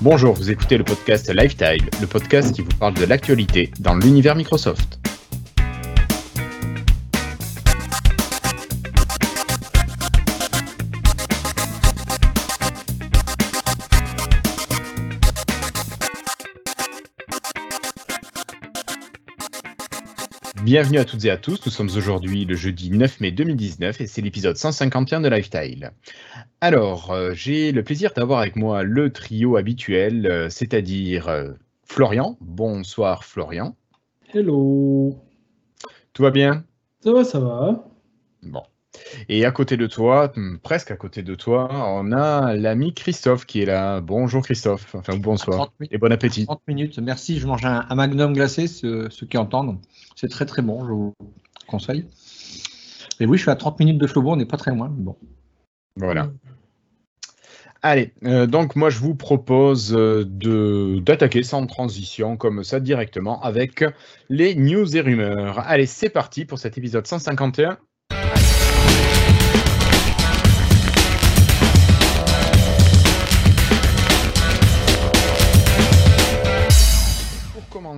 Bonjour, vous écoutez le podcast Lifetime, le podcast qui vous parle de l'actualité dans l'univers Microsoft. Bienvenue à toutes et à tous, nous sommes aujourd'hui le jeudi 9 mai 2019 et c'est l'épisode 151 de Lifestyle. Alors, euh, j'ai le plaisir d'avoir avec moi le trio habituel, euh, c'est-à-dire euh, Florian. Bonsoir Florian. Hello. Tout va bien? Ça va, ça va. Bon. Et à côté de toi, hmm, presque à côté de toi, on a l'ami Christophe qui est là. Bonjour Christophe, enfin bonsoir et bon appétit. 30 minutes, merci. Je mange un, magnum glacé, ceux, qui entendent. C'est très très bon, je vous conseille. Et oui, je suis à 30 minutes de Faubourg, on n'est pas très loin. Bon. Voilà. Allez, euh, donc moi je vous propose euh, d'attaquer sans transition comme ça directement avec les news et rumeurs. Allez, c'est parti pour cet épisode 151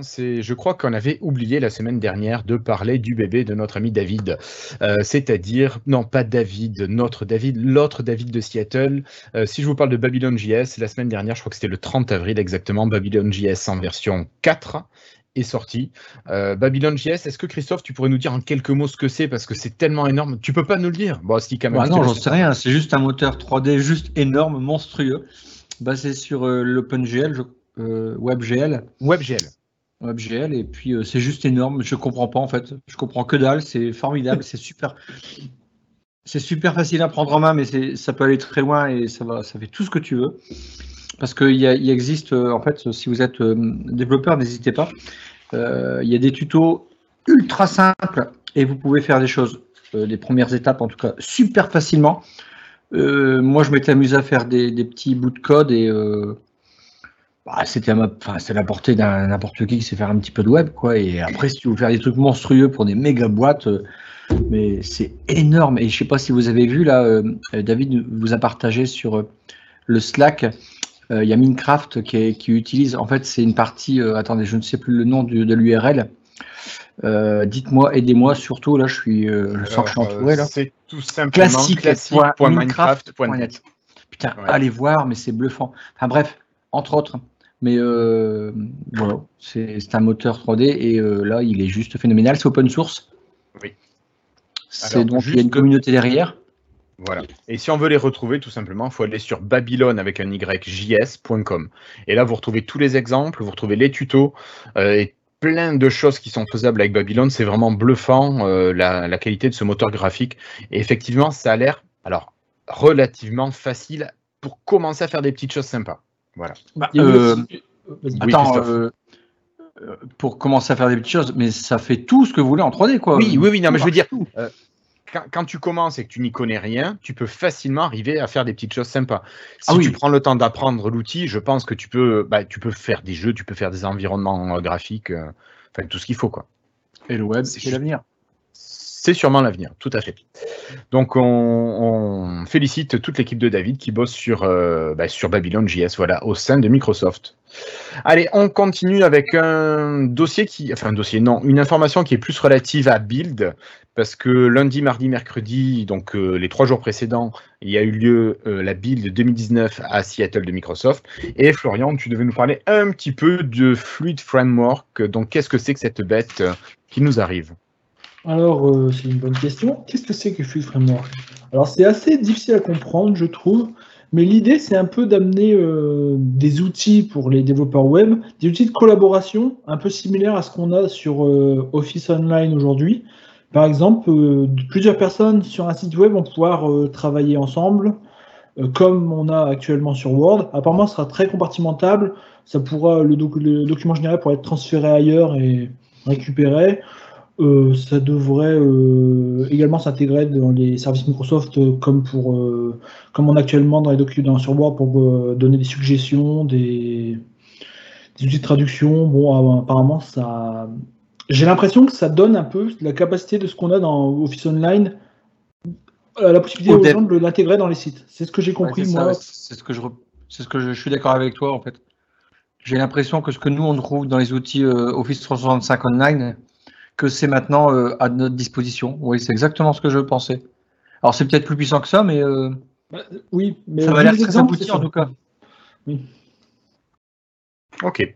je crois qu'on avait oublié la semaine dernière de parler du bébé de notre ami David, euh, c'est-à-dire, non pas David, notre David, l'autre David de Seattle. Euh, si je vous parle de Babylon JS, la semaine dernière, je crois que c'était le 30 avril exactement, Babylon JS en version 4 est sorti. Euh, Babylon JS, est-ce que Christophe, tu pourrais nous dire en quelques mots ce que c'est? Parce que c'est tellement énorme. Tu peux pas nous le dire? Bon, si quand même. Bah non, j'en sais rien. C'est juste un moteur 3D juste énorme, monstrueux, basé sur l'OpenGL, WebGL. WebGL. Et puis euh, c'est juste énorme. Je comprends pas en fait. Je comprends que dalle. C'est formidable. c'est super. C'est super facile à prendre en main, mais ça peut aller très loin et ça va, ça fait tout ce que tu veux. Parce qu'il y, il existe, euh, en fait, si vous êtes euh, développeur, n'hésitez pas. Il y a des tutos ultra simples et vous pouvez faire des choses, les premières étapes en tout cas, super facilement. moi, je m'étais amusé à faire des, petits bouts de code et bah, c'était enfin, c'est la portée d'un n'importe qui qui sait faire un petit peu de web, quoi. Et après, si tu veux faire des trucs monstrueux pour des méga boîtes, euh, mais c'est énorme. Et je sais pas si vous avez vu là, euh, David vous a partagé sur euh, le Slack. Il y a Minecraft qui, qui, utilise, en fait, c'est une partie. attendez, je ne sais plus le nom de l'URL. Dites-moi, aidez-moi. Surtout là, je suis, je sens que je suis entouré là. C'est tout simplement classique.minecraft.net. Putain, allez voir, mais c'est bluffant. Enfin bref, entre autres. Mais euh, voilà, c'est un moteur 3D et euh, là, il est juste phénoménal. C'est open source. Oui. C'est donc il y a une communauté derrière. Voilà. Et si on veut les retrouver, tout simplement, il faut aller sur babylone avec un yjs.com. Et là, vous retrouvez tous les exemples, vous retrouvez les tutos euh, et plein de choses qui sont faisables avec Babylone. C'est vraiment bluffant la, la, qualité de ce moteur graphique. Et effectivement, ça a l'air, alors, relativement facile pour commencer à faire des petites choses sympas. Voilà. Bah, euh, attends, euh, euh, pour commencer à faire des petites choses, mais ça fait tout ce que vous voulez en 3D, quoi. Oui, oui, oui, non, mais je veux dire, quand, tu commences et que tu n'y connais rien, tu peux facilement arriver à faire des petites choses sympas. Si ah tu prends le temps d'apprendre l'outil, je pense que tu peux, bah, tu peux faire des jeux, tu peux faire des environnements graphiques, enfin tout ce qu'il faut, quoi. Et le web, c'est l'avenir c'est sûrement l'avenir, tout à fait. Donc on, félicite toute l'équipe de David qui bosse sur, euh, bah, JS, voilà, au sein de Microsoft. Allez, on continue avec un dossier qui, enfin un dossier, non, une information qui est plus relative à Build, parce que lundi, mardi, mercredi, donc euh, les trois jours précédents, il y a eu lieu euh, la Build 2019 à Seattle de Microsoft. Et Florian, tu devais nous parler un petit peu de Fluid Framework. Donc qu'est-ce que c'est que cette bête qui nous arrive? Alors, euh, c'est une bonne question. Qu'est-ce que c'est que Fluid Framework? Alors, c'est assez difficile à comprendre, je trouve. Mais l'idée, c'est un peu d'amener euh, des outils pour les développeurs web, des outils de collaboration un peu similaires à ce qu'on a sur euh, Office Online aujourd'hui. Par exemple, plusieurs personnes sur un site web vont pouvoir travailler ensemble, comme on a actuellement sur Word. Apparemment, ce sera très compartimentable. Ça pourra, le, le document général pourra être transféré ailleurs et récupéré. Euh, ça devrait euh, également s'intégrer dans les services Microsoft euh, comme pour comme on a actuellement dans les documents sur Word pour donner des suggestions, des, outils de traduction. Bon, apparemment ça, j'ai l'impression que ça donne un peu la capacité de ce qu'on a dans Office Online, la possibilité aux gens de l'intégrer dans les sites. C'est ce que j'ai compris moi. C'est ce que je c'est ce que je, suis d'accord avec toi en fait. J'ai l'impression que ce que nous on trouve dans les outils Office 365 Online, que c'est maintenant euh, à notre disposition. Oui, c'est exactement ce que je pensais. Alors c'est peut-être plus puissant que ça, mais euh, Bah, oui, mais ça vu m'a l'air très abouti en tout cas. Ok.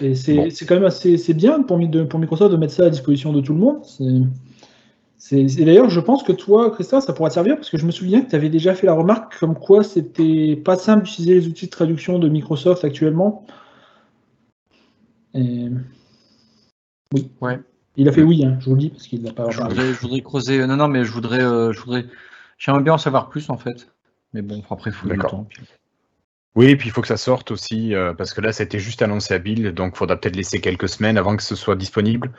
Et c'est Bon. quand même assez c'est bien pour, pour Microsoft de mettre ça à disposition de tout le monde. C'est- C'est c'est- d'ailleurs, je pense que toi, Christophe, ça pourra te servir parce que je me souviens que tu avais déjà fait la remarque comme quoi c'était pas simple d'utiliser les outils de traduction de Microsoft actuellement. Et... Oui. Ouais. Il a fait oui, hein, je vous le dis, parce qu'il n'a pas Je voudrais, je voudrais creuser. Non, non, mais je voudrais, euh, je voudrais. J'aimerais bien en savoir plus en fait. Mais bon, après, il faut du D'accord. temps. puis- Oui, et puis il faut que ça sorte aussi, euh, parce que là, c'était juste annoncé à Build, donc il faudra peut-être laisser quelques semaines avant que ce soit disponible.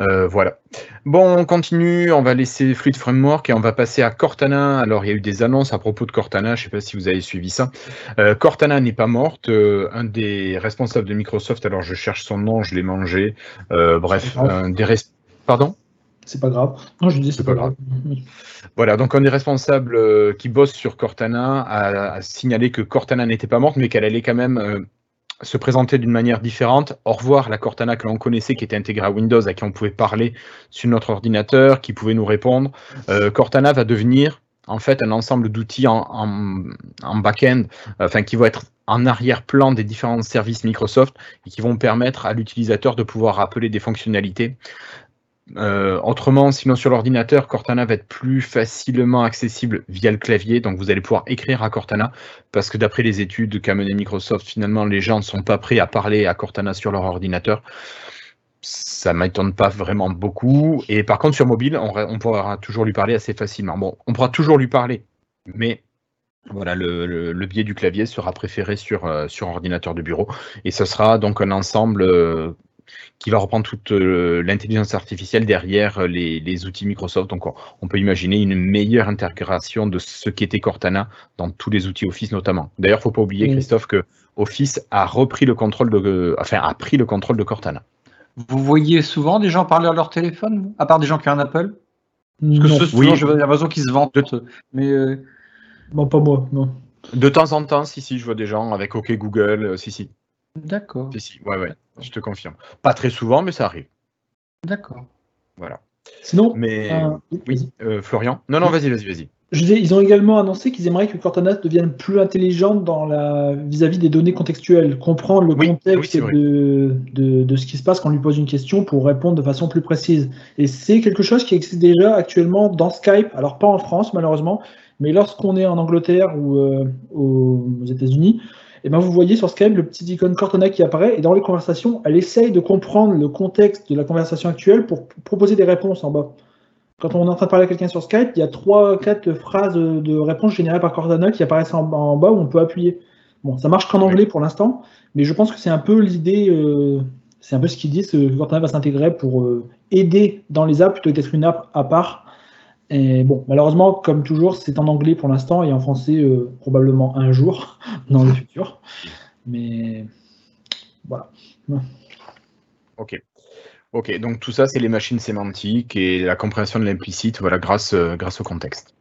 Euh, voilà. Bon, on continue, on va laisser Fluid Framework et on va passer à Cortana. Alors, il y a eu des annonces à propos de Cortana, je ne sais pas si vous avez suivi ça. Euh, Cortana n'est pas morte. euh, un des responsables de Microsoft, alors je cherche son nom, je l'ai mangé. Bref, un des Pardon? C'est pas grave. Non, je dis c'est C'est pas pas grave. Voilà, donc un des responsables qui bosse sur Cortana a, a signalé que Cortana n'était pas morte, mais qu'elle allait quand même se présenter d'une manière différente. Au revoir la Cortana que l'on connaissait, qui était intégrée à Windows, à qui on pouvait parler sur notre ordinateur, qui pouvait nous répondre. Euh, Cortana va devenir en fait un ensemble d'outils en, en, en back-end, enfin qui vont être en arrière-plan des différents services Microsoft et qui vont permettre à l'utilisateur de pouvoir appeler des fonctionnalités euh, autrement, sinon sur l'ordinateur, Cortana va être plus facilement accessible via le clavier, donc vous allez pouvoir écrire à Cortana, parce que d'après les études qu'a mené Microsoft, finalement les gens ne sont pas prêts à parler à Cortana sur leur ordinateur. Ça m'étonne pas vraiment beaucoup. Et par contre, sur mobile, on, pourra toujours lui parler assez facilement. Bon, on pourra toujours lui parler, mais voilà, le biais du clavier sera préféré sur, euh, sur ordinateur de bureau. Et ce sera donc un ensemble euh, qui va reprendre toute euh, l'intelligence artificielle derrière euh, les, les, outils Microsoft. Donc on, on, peut imaginer une meilleure intégration de ce qu'était Cortana dans tous les outils Office notamment. D'ailleurs, faut pas oublier, Christophe, que Office a repris le contrôle de, enfin, a pris le contrôle de Cortana. Vous voyez souvent des gens parler à leur téléphone, à part des gens qui ont un Apple? Parce que Non. ce, souvent, j'ai l'impression qu'ils se vantent. Mais euh... Non, pas moi, non. De temps en temps, si, si, je vois des gens avec OK Google, euh, si, si. D'accord. Si, si, ouais, ouais, je te confirme. Pas très souvent, mais ça arrive. D'accord. Voilà. Sinon, mais euh, oui, euh, Florian. Non, non, vas-y, vas-y, vas-y. Je ils ont également annoncé qu'ils aimeraient que Cortana devienne plus intelligente dans la vis-à-vis des données contextuelles, comprendre le Oui, contexte oui, de, de, de ce qui se passe quand on lui pose une question pour répondre de façon plus précise. Et c'est quelque chose qui existe déjà actuellement dans Skype, alors pas en France malheureusement, mais lorsqu'on est en Angleterre ou euh, aux États-Unis, et ben vous voyez sur Skype le petit icône Cortana qui apparaît et dans les conversations, elle essaye de comprendre le contexte de la conversation actuelle pour proposer des réponses en bas. Quand on est en train de parler à quelqu'un sur Skype, il y a trois, quatre phrases de réponses générées par Cortana qui apparaissent en, en bas où on peut appuyer. Bon, ça marche qu'en anglais pour l'instant, mais je pense que c'est un peu l'idée, euh, c'est un peu ce qu'ils disent, que Cortana va s'intégrer pour euh, aider dans les apps plutôt que d'être une app à part. Et bon, malheureusement, comme toujours, c'est en anglais pour l'instant et en français euh, probablement un jour dans le futur. Mais voilà. Ok. Ok, donc tout ça, c'est les machines sémantiques et la compréhension de l'implicite, voilà, grâce, euh, grâce au contexte.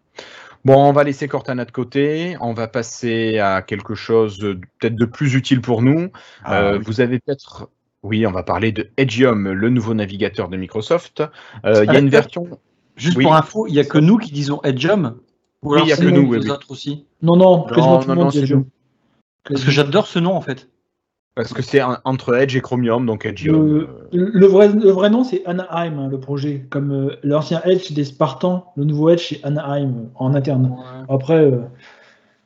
Bon, on va laisser Cortana de côté, on va passer à quelque chose peut-être de plus utile pour nous. Ah, euh, oui. Vous avez peut-être, oui, on va parler de Edgeium, le nouveau navigateur de Microsoft. Euh, il y a une version. Juste oui. pour info, il n'y a que nous qui disons Edgeium. Ou oui, il n'y a que nous, les oui, autres aussi. Non, non, non, non, non c'est nous. Parce que j'adore ce nom en fait. Parce que c'est entre Edge et Chromium, donc Edgeium. Le, le, vrai, le vrai nom, c'est Anaheim, hein, le projet. Comme euh, l'ancien Edge des Spartans, le nouveau Edge, c'est Anaheim en interne. Ouais. Après, euh,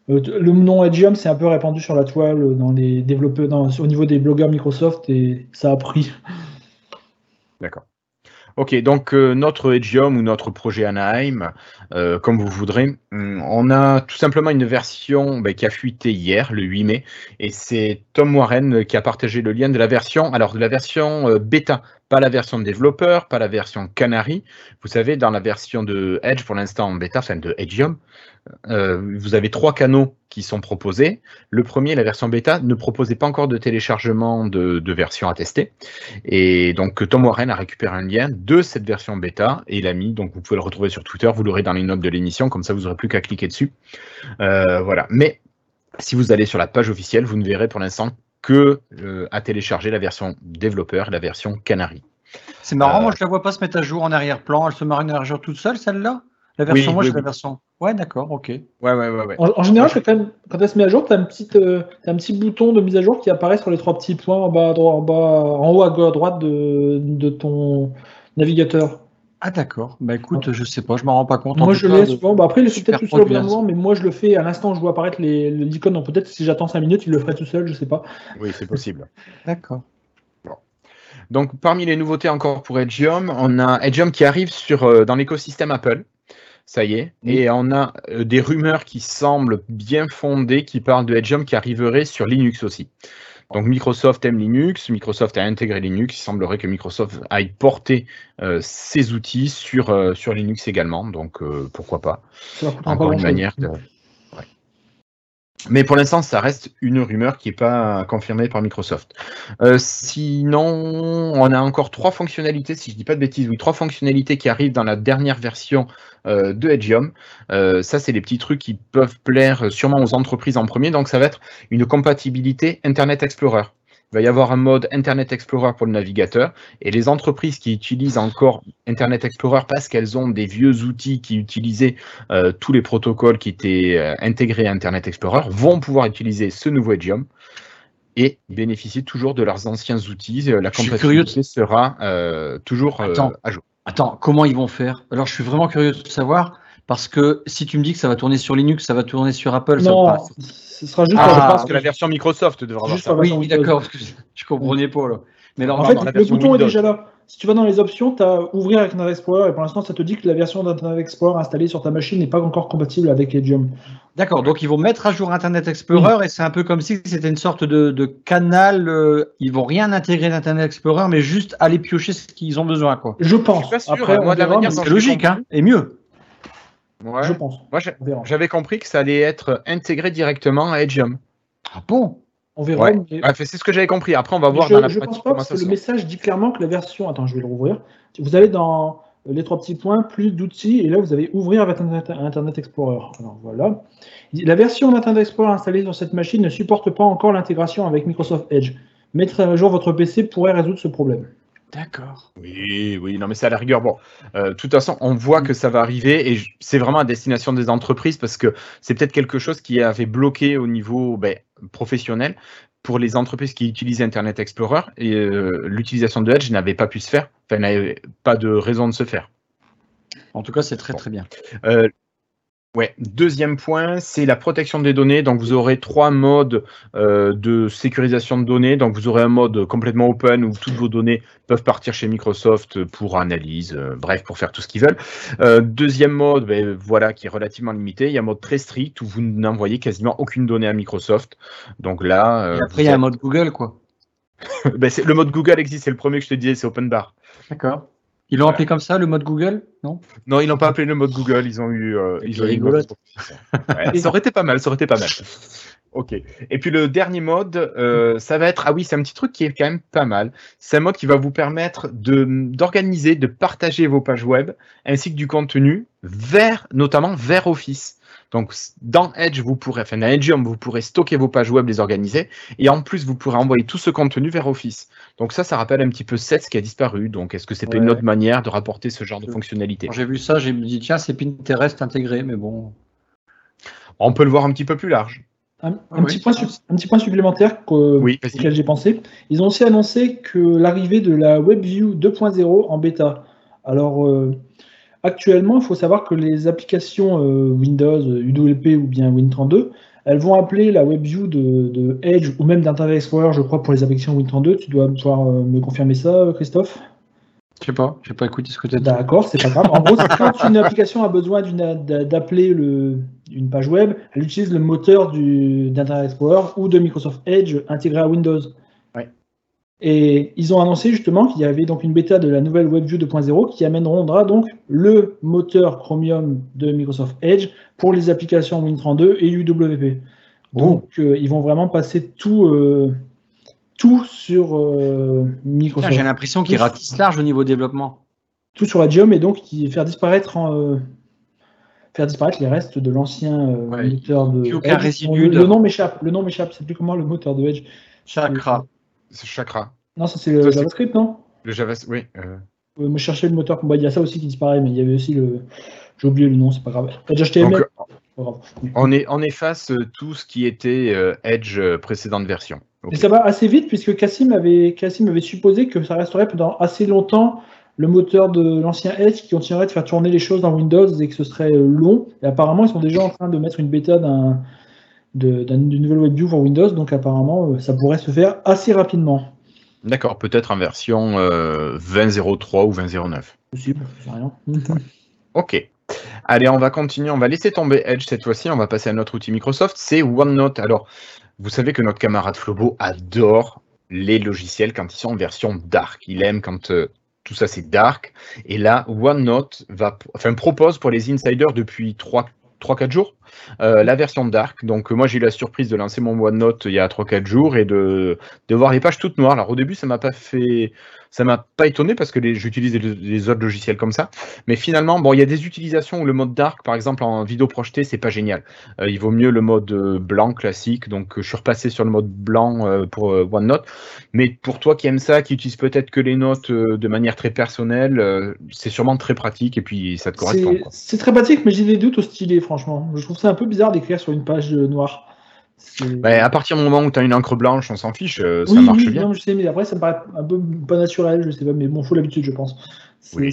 le nom Edgeium, c'est un peu répandu sur la toile dans les développeurs, dans, au niveau des blogueurs Microsoft, et ça a pris. D'accord. Ok, donc euh, notre Edgeium ou notre projet Anaheim, euh, comme vous voudrez, on a tout simplement une version bah, qui a fuité hier, le 8 mai, et c'est Tom Warren qui a partagé le lien de la version, alors de la version euh, bêta, pas la version développeur, pas la version Canary. Vous savez, dans la version de Edge pour l'instant en bêta, enfin de Edgeium, euh, vous avez trois canaux qui sont proposés. Le premier, la version bêta, ne proposait pas encore de téléchargement de, de version à tester. Et donc, Tom Warren a récupéré un lien de cette version bêta et l'a mis. Donc, vous pouvez le retrouver sur Twitter. Vous l'aurez dans les notes de l'émission. Comme ça, vous n'aurez plus qu'à cliquer dessus. Euh, voilà. Mais si vous allez sur la page officielle, vous ne verrez pour l'instant que euh, à télécharger la version développeur et la version Canary. C'est marrant, Euh, moi je la vois pas se mettre à jour en arrière-plan. Elle se marine en arrière toute seule, celle-là? La version, Oui, moi oui, j'ai la version. Ouais, d'accord, ok. Ouais, ouais, ouais. ouais. En, en général, quand, même- quand elle se met à jour, tu as, un petit bouton de mise à jour qui apparaît sur les trois petits points en, bas à droite, en, bas, en haut à gauche à droite de, de ton navigateur. Ah d'accord. Bah écoute, je sais pas, je m'en rends pas compte. Moi, je l'ai de- souvent. Bah, après, il est peut-être tout seul au mais moi, je le fais à l'instant où je vois apparaître les- l'icône. Donc peut-être si j'attends 5 minutes, il le ferait tout seul, je sais pas. Oui, c'est possible. D'accord. Donc, parmi les nouveautés encore pour Edgeium, on a Edgeium qui arrive sur, euh, dans l'écosystème Apple. Ça y est. Oui. Et on a euh, des rumeurs qui semblent bien fondées qui parlent de Edgeium qui arriverait sur Linux aussi. Donc Microsoft aime Linux, Microsoft a intégré Linux, il semblerait que Microsoft aille porter euh, ses outils sur, euh, sur Linux également, donc euh, pourquoi pas. Encore une manière de... Mais pour l'instant, ça reste une rumeur qui n'est pas confirmée par Microsoft. Euh, sinon, on a encore trois fonctionnalités, si je dis pas de bêtises, oui, trois fonctionnalités qui arrivent dans la dernière version euh, de Edgeium. Euh, ça, c'est des petits trucs qui peuvent plaire sûrement aux entreprises en premier. Donc, ça va être une compatibilité Internet Explorer. Il va y avoir un mode Internet Explorer pour le navigateur et les entreprises qui utilisent encore Internet Explorer parce qu'elles ont des vieux outils qui utilisaient euh, tous les protocoles qui étaient euh, intégrés à Internet Explorer vont pouvoir utiliser ce nouveau Edgeium et bénéficier toujours de leurs anciens outils. Euh, La compatibilité sera euh, toujours Attends. à jour. Attends, comment ils vont faire? Alors je suis vraiment curieux de savoir, parce que si tu me dis que ça va tourner sur Linux, ça va tourner sur Apple, ça Non, va pas. ce sera juste Ah, je pense que la version Microsoft devra avoir Juste ça. pour Oui, version oui, d'accord, parce que je, comprenais pas là. Mais alors, En non, fait, non, le bouton Windows. est déjà là. Si tu vas dans les options, tu as ouvrir avec Internet Explorer et pour l'instant, ça te dit que la version d'Internet Explorer installée sur ta machine n'est pas encore compatible avec Edgeium. D'accord, donc ils vont mettre à jour Internet Explorer et c'est un peu comme si c'était une sorte de, de canal. euh, ils vont rien intégrer d'Internet Explorer, mais juste aller piocher ce qu'ils ont besoin, quoi. Je pense. Je suis pas sûr, Après, moi, de la verra, manière C'est logique, hein, et mieux. Ouais. je pense. Moi, j'avais compris que ça allait être intégré directement à Edgeium. Ah bon? On verra. Ouais. mais- c'est ce que j'avais compris. Après, on va voir je, dans la je pratique pense pas parce que le message dit clairement que la version. Attends, je vais le rouvrir. Vous allez dans les trois petits points, plus d'outils, et là vous avez ouvrir avec Internet, Internet Explorer. Alors voilà. La version d'Internet Explorer installée sur cette machine ne supporte pas encore l'intégration avec Microsoft Edge. Mettre à jour votre PC pourrait résoudre ce problème. D'accord. Oui, oui, non, mais c'est à la rigueur. Bon, euh, de toute façon, on voit que ça va arriver et c'est vraiment à destination des entreprises parce que c'est peut-être quelque chose qui avait bloqué au niveau ben, professionnel pour les entreprises qui utilisaient Internet Explorer et euh, l'utilisation de Edge n'avait pas pu se faire, enfin, n'avait pas de raison de se faire. En tout cas, c'est très très bien. Euh, ouais. Deuxième point, c'est la protection des données. Donc, vous aurez trois modes euh, de sécurisation de données. Donc, vous aurez un mode complètement open où toutes vos données peuvent partir chez Microsoft pour analyse, euh, bref, pour faire tout ce qu'ils veulent. Euh, deuxième mode, ben, voilà, qui est relativement limité. Il y a un mode très strict où vous n'envoyez quasiment aucune donnée à Microsoft. Donc là, Et après, il y a un mode Google, quoi. ben, le mode Google existe. C'est le premier que je te disais, c'est Open Bar. D'accord. Ils l'ont appelé comme ça, le mode Google? Non? Non, ils n'ont pas appelé le mode Google, ils ont eu. euh, ils ont eu rigolote. Ouais, ça aurait été pas mal, ça aurait été pas mal. Ok. Et puis le dernier mode, euh, ça va être. Ah oui, c'est un petit truc qui est quand même pas mal. C'est un mode qui va vous permettre de d'organiser, de partager vos pages web ainsi que du contenu vers, notamment vers Office. Donc dans Edge, vous pourrez, enfin dans Edgeium, vous pourrez stocker vos pages web, les organiser, et en plus vous pourrez envoyer tout ce contenu vers Office. Donc ça, ça rappelle un petit peu Sets qui a disparu. Donc est-ce que c'est pas une Ouais. autre manière de rapporter ce genre de fonctionnalité? Quand j'ai vu ça, j'ai me dit, tiens, c'est Pinterest intégré, mais bon. On peut le voir un petit peu plus large. Un, un petit point su- un petit point supplémentaire Oui, vas-y. auquel j'ai pensé. Ils ont aussi annoncé que l'arrivée de la WebView 2.0 en bêta. Alors, euh, actuellement, il faut savoir que les applications euh, Windows, UWP ou bien Win32, elles vont appeler la WebView de, de Edge ou même d'Internet Explorer, je crois, pour les applications Win32. Tu dois pouvoir euh, me confirmer ça, Christophe? Je sais pas, j'ai pas écouté ce que tu as dit. D'accord, c'est pas grave. En gros, quand une application a besoin d'appeler le- une page web, elle utilise le moteur d'Internet Explorer ou de Microsoft Edge intégré à Windows. Et ils ont annoncé justement qu'il y avait donc une bêta de la nouvelle WebView 2.0 qui amènera donc le moteur Chromium de Microsoft Edge pour les applications Win32 et UWP. Donc euh, ils vont vraiment passer tout, euh, tout sur euh, Microsoft J'ai l'impression qu'ils ratissent large au niveau développement. tout sur la Geom et donc qui faire disparaître en, euh, faire disparaître les restes de l'ancien Ouais, moteur de Edge. résidu le, de- le nom m'échappe, le nom m'échappe, c'est plus comment le moteur de Edge. Chakra. C'est Chakra. Non, ça c'est le Ça, JavaScript, non Le JavaScript, oui. euh, Euh, Me chercher le moteur. Bah, il y a ça aussi qui disparaît, mais il y avait aussi le. J'ai oublié le nom, c'est pas grave. Edge HTML, donc, c'est pas grave. on, est, on efface euh, tout ce qui était euh, Edge euh, précédente version. Et ça va assez vite puisque Cassim avait, Cassim avait supposé que ça resterait pendant assez longtemps le moteur de l'ancien Edge qui continuerait de faire tourner les choses dans Windows et que ce serait euh, long. Et apparemment, ils sont déjà en train de mettre une bêta d'un, de- d'un- d'une nouvelle WebView pour Windows, donc apparemment, euh, ça pourrait se faire assez rapidement. D'accord, peut-être en version euh, 20.03 ou 20.09. Possible, je sais rien. Ok. Allez, on va continuer. On va laisser tomber Edge cette fois-ci. On va passer à notre outil Microsoft. C'est OneNote. Alors, vous savez que notre camarade Flobo adore les logiciels quand ils sont en version dark. Il aime quand euh, tout ça c'est dark. Et là, OneNote va, enfin, propose pour les insiders depuis 3-4 jours euh, la version dark. Donc, euh, moi, j'ai eu la surprise de lancer mon OneNote il y a 3-4 jours et de, de voir les pages toutes noires. Alors, au début, ça m'a pas fait. Ça m'a pas étonné parce que j'utilise les, les autres logiciels comme ça. Mais finalement, bon, il y a des utilisations où le mode dark, par exemple en vidéo projetée, c'est pas génial. Euh, il vaut mieux le mode euh, blanc classique. Donc, euh, je suis repassé sur le mode blanc euh, pour OneNote. Mais pour toi qui aime ça, qui utilise peut-être que les notes euh, de manière très personnelle, c'est sûrement très pratique et puis ça te correspond. C'est, très pratique, mais j'ai des doutes au stylet, franchement. Je trouve ça un peu bizarre d'écrire sur une page noire. Ben, à partir du moment où tu as une encre blanche, on s'en fiche, euh, ça marche oui, bien. non, je sais, mais après, ça me paraît un peu pas naturel, je sais pas, mais bon, faut l'habitude, je pense. C'est, Oui.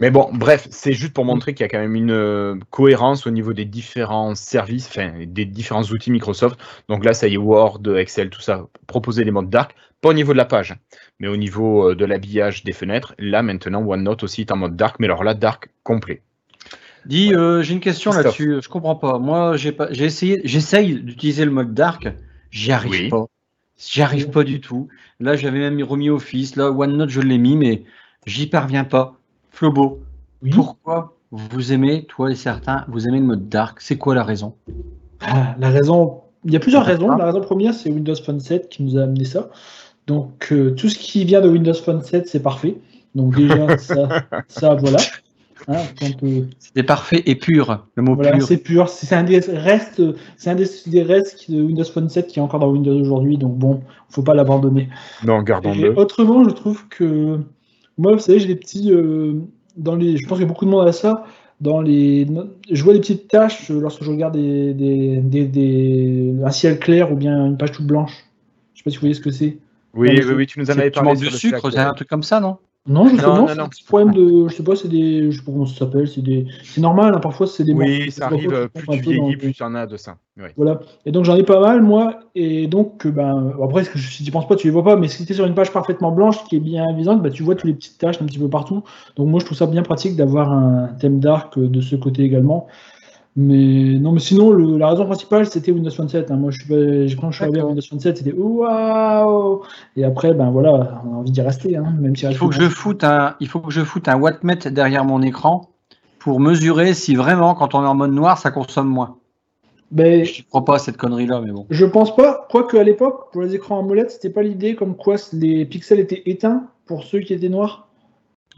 Mais bon, bref, c'est juste pour montrer qu'il y a quand même une euh, cohérence au niveau des différents services, enfin des différents outils Microsoft. Donc là, ça y est, Word, Excel, tout ça, proposer des modes dark, pas au niveau de la page, mais au niveau euh, de l'habillage des fenêtres. Là, maintenant, OneNote aussi est en mode dark, mais alors là, dark complet. Dis, euh, j'ai une question là-dessus. Je comprends pas. Moi, j'ai pas, j'ai essayé, j'essaye d'utiliser le mode dark. J'y arrive Oui. pas. J'y arrive pas du tout. Là, j'avais même remis Office. Là, OneNote, je l'ai mis, mais j'y parviens pas. Flobo, Oui. pourquoi vous aimez, toi et certains, vous aimez le mode dark? C'est quoi la raison? Ah, La raison, il y a plusieurs raisons. La raison première, c'est Windows Phone 7 qui nous a amené ça. Donc, euh, tout ce qui vient de Windows Phone 7, c'est parfait. Donc, déjà, ça, ça voilà. Hein, euh, C'était parfait et pur. Le mot voilà, pur. c'est pur. C'est un des restes, c'est un des, des restes de Windows Phone 7 qui est encore dans Windows aujourd'hui. Donc, bon, faut pas l'abandonner. Non, gardons-le. autrement, je trouve que moi, vous savez, j'ai des petits. euh, dans les, je pense qu'il y a beaucoup de monde à ça. Dans les, je vois des petites taches euh, lorsque je regarde des, des, des- des- un ciel clair ou bien une page toute blanche. Je sais pas si vous voyez ce que c'est. Oui, oui, oui, tu nous en avais parlé. le sucre, c'est un truc comme ça, non? Non, justement, non, c'est non. un petit problème de, je sais pas, c'est des, je sais pas comment ça s'appelle, c'est des, c'est normal. hein, parfois, c'est des. Oui, ça arrive, euh, plus tu vieillis, plus tu en as de ça. Oui. Voilà. Et donc j'en ai pas mal, moi. Et donc, ben, après, si tu penses pas, tu les vois pas. Mais si tu es sur une page parfaitement blanche qui est bien visante, ben, tu vois toutes les petites taches un petit peu partout. Donc, moi, je trouve ça bien pratique d'avoir un thème dark euh, de ce côté également. Mais non, mais sinon, le- la raison principale, c'était Windows Phone 7. hein. Moi, je quand je suis arrivé à. Windows Phone 7, c'était waouh! Et après, ben voilà, on a envie d'y rester, hein, même si Il faut que je foute un, il faut que je foute un wattmètre derrière mon écran pour mesurer si vraiment, quand on est en mode noir, ça consomme moins. Ben, Je ne crois pas à cette connerie-là, mais bon. Je pense pas, quoique à l'époque, pour les écrans AMOLED, c'était pas l'idée comme quoi les pixels étaient éteints pour ceux qui étaient noirs.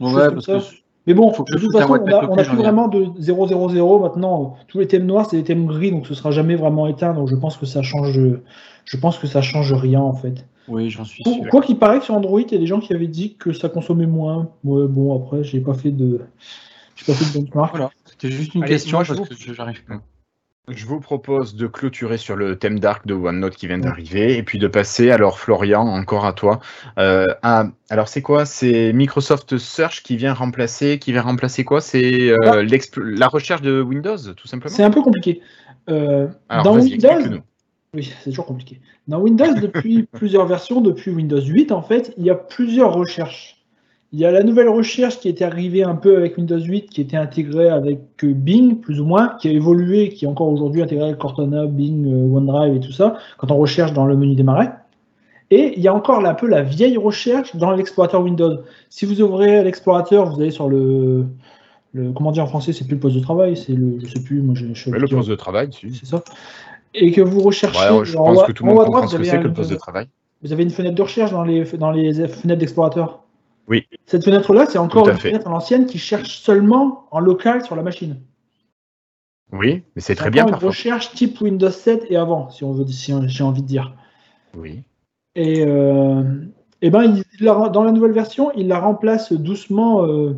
Ouais, parce ça. que Mais bon, Faut que de toute façon, on wattmètre a, au on plus, vraiment de 000 maintenant. Tous les thèmes noirs, c'est des thèmes gris, donc ce sera jamais vraiment éteint. Donc je pense que ça change. Je pense que ça change rien en fait. oui, j'en suis Quoi sûr. quoi qu'il paraît que sur Android, il y a des gens qui avaient dit que ça consommait moins. Ouais, bon après, j'ai pas fait de, j'ai pas fait de benchmark. Voilà. C'était juste une Allez, question moi, je parce vous- que j'arrive pas. Je vous propose de clôturer sur le thème dark de OneNote qui vient d'arriver et puis de passer, alors Florian, encore à toi. Euh, à- alors c'est quoi? C'est Microsoft Search qui vient remplacer, qui vient remplacer quoi? C'est euh, Ah. la recherche de Windows, tout simplement? C'est un peu compliqué. Euh, Alors dans Windows. Oui, c'est toujours compliqué. Dans Windows, depuis plusieurs versions, depuis Windows 8, en fait, il y a plusieurs recherches. Il y a la nouvelle recherche qui était arrivée un peu avec Windows 8, qui était intégrée avec euh, Bing, plus ou moins, qui a évolué, qui est encore aujourd'hui intégrée avec Cortana, Bing, euh, OneDrive et tout ça, quand on recherche dans le menu démarrer. Et il y a encore un peu la vieille recherche dans l'explorateur Windows. Si vous ouvrez l'explorateur, vous allez sur le, le. Comment dire en français C'est plus le poste de travail, c'est le. Je sais plus, moi je, je le poste de travail, si. c'est ça. Et que vous recherchez. Ouais, je en pense que tout le monde comprend ce que c'est que le poste de travail. Vous avez une fenêtre de recherche dans les, dans les fenêtres d'explorateur. Oui. Cette fenêtre-là, c'est encore une fait. fenêtre à l'ancienne qui cherche seulement en local sur la machine. Oui, mais c'est très bien une parfois. recherche type Windows 7 et avant, si on veut, si j'ai envie de dire. Oui. Et, euh, et ben, il- il la- dans la nouvelle version, il la remplace doucement. euh,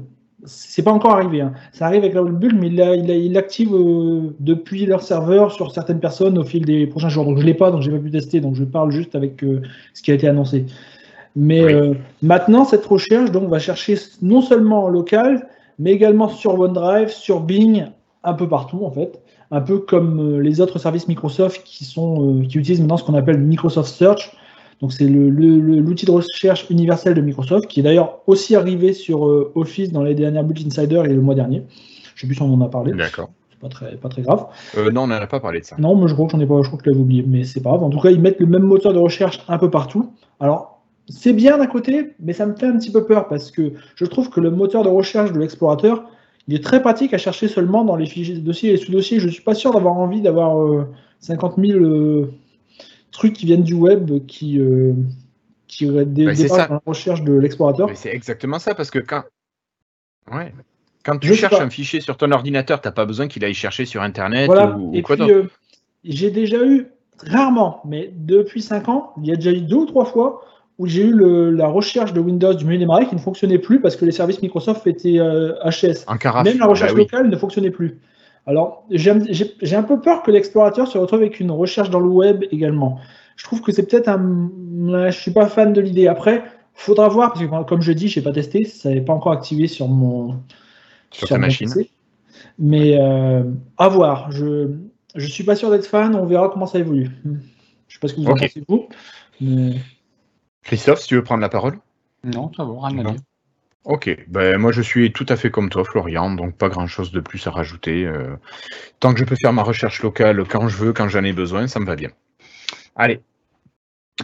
c'est pas encore arrivé. hein. Ça arrive avec la bulle, mais il l'active euh, depuis leur serveur sur certaines personnes au fil des prochains jours. Donc je l'ai pas, donc j'ai pas pu tester. Donc je parle juste avec euh, ce qui a été annoncé. Mais Oui. euh, maintenant, cette recherche donc va chercher non seulement en local, mais également sur OneDrive, sur Bing, un peu partout en fait. Un peu comme euh, les autres services Microsoft qui, sont, euh, qui utilisent maintenant ce qu'on appelle Microsoft Search. Donc c'est l'outil de recherche universel de Microsoft, qui est d'ailleurs aussi arrivé sur euh, Office dans les dernières Build Insider et le mois dernier. Je sais plus si on en a parlé, D'accord. c'est pas très, pas très grave. Euh, non, on n'en a pas parlé de ça. Non, moi je crois que j'en ai pas, je crois que je l'avais oublié, mais c'est pas grave. En tout cas, ils mettent le même moteur de recherche un peu partout. Alors, c'est bien d'un côté, mais ça me fait un petit peu peur parce que je trouve que le moteur de recherche de l'explorateur, il est très pratique à chercher seulement dans les fichiers dossiers et sous-dossiers. Je suis pas sûr d'avoir envie d'avoir euh, 50 000 euh, trucs qui viennent du web qui, euh, qui dé- Bah, dépassent la recherche de l'explorateur. C'est exactement ça, parce que quand. Ouais. Quand tu Je cherches un fichier sur ton ordinateur, t'as pas besoin qu'il aille chercher sur Internet Voilà. ou, ou Et quoi d'autre. euh, j'ai déjà eu, rarement, mais depuis 5 ans, il y a déjà eu deux ou trois fois où j'ai eu le- la recherche de Windows du menu démarré qui ne fonctionnait plus parce que les services Microsoft étaient euh, HS. Carafe. Même la recherche bah oui. locale ne fonctionnait plus. Alors, j'ai un peu peur que l'explorateur se retrouve avec une recherche dans le web également. Je trouve que c'est peut-être un. Je suis pas fan de l'idée. Après, faudra voir, parce que comme je dis, je n'ai pas testé, ça n'est pas encore activé sur mon, Sur ta mon machine. PC. Mais euh, à voir. Je je suis pas sûr d'être fan. On verra comment ça évolue. Je sais pas ce que vous en pensez vous. mais- Christophe, si tu veux prendre la parole Non, ça va, rien à dire. Ok, ben moi je suis tout à fait comme toi, Florian, donc pas grand chose de plus à rajouter. euh, tant que je peux faire ma recherche locale quand je veux, quand j'en ai besoin, ça me va bien. Allez,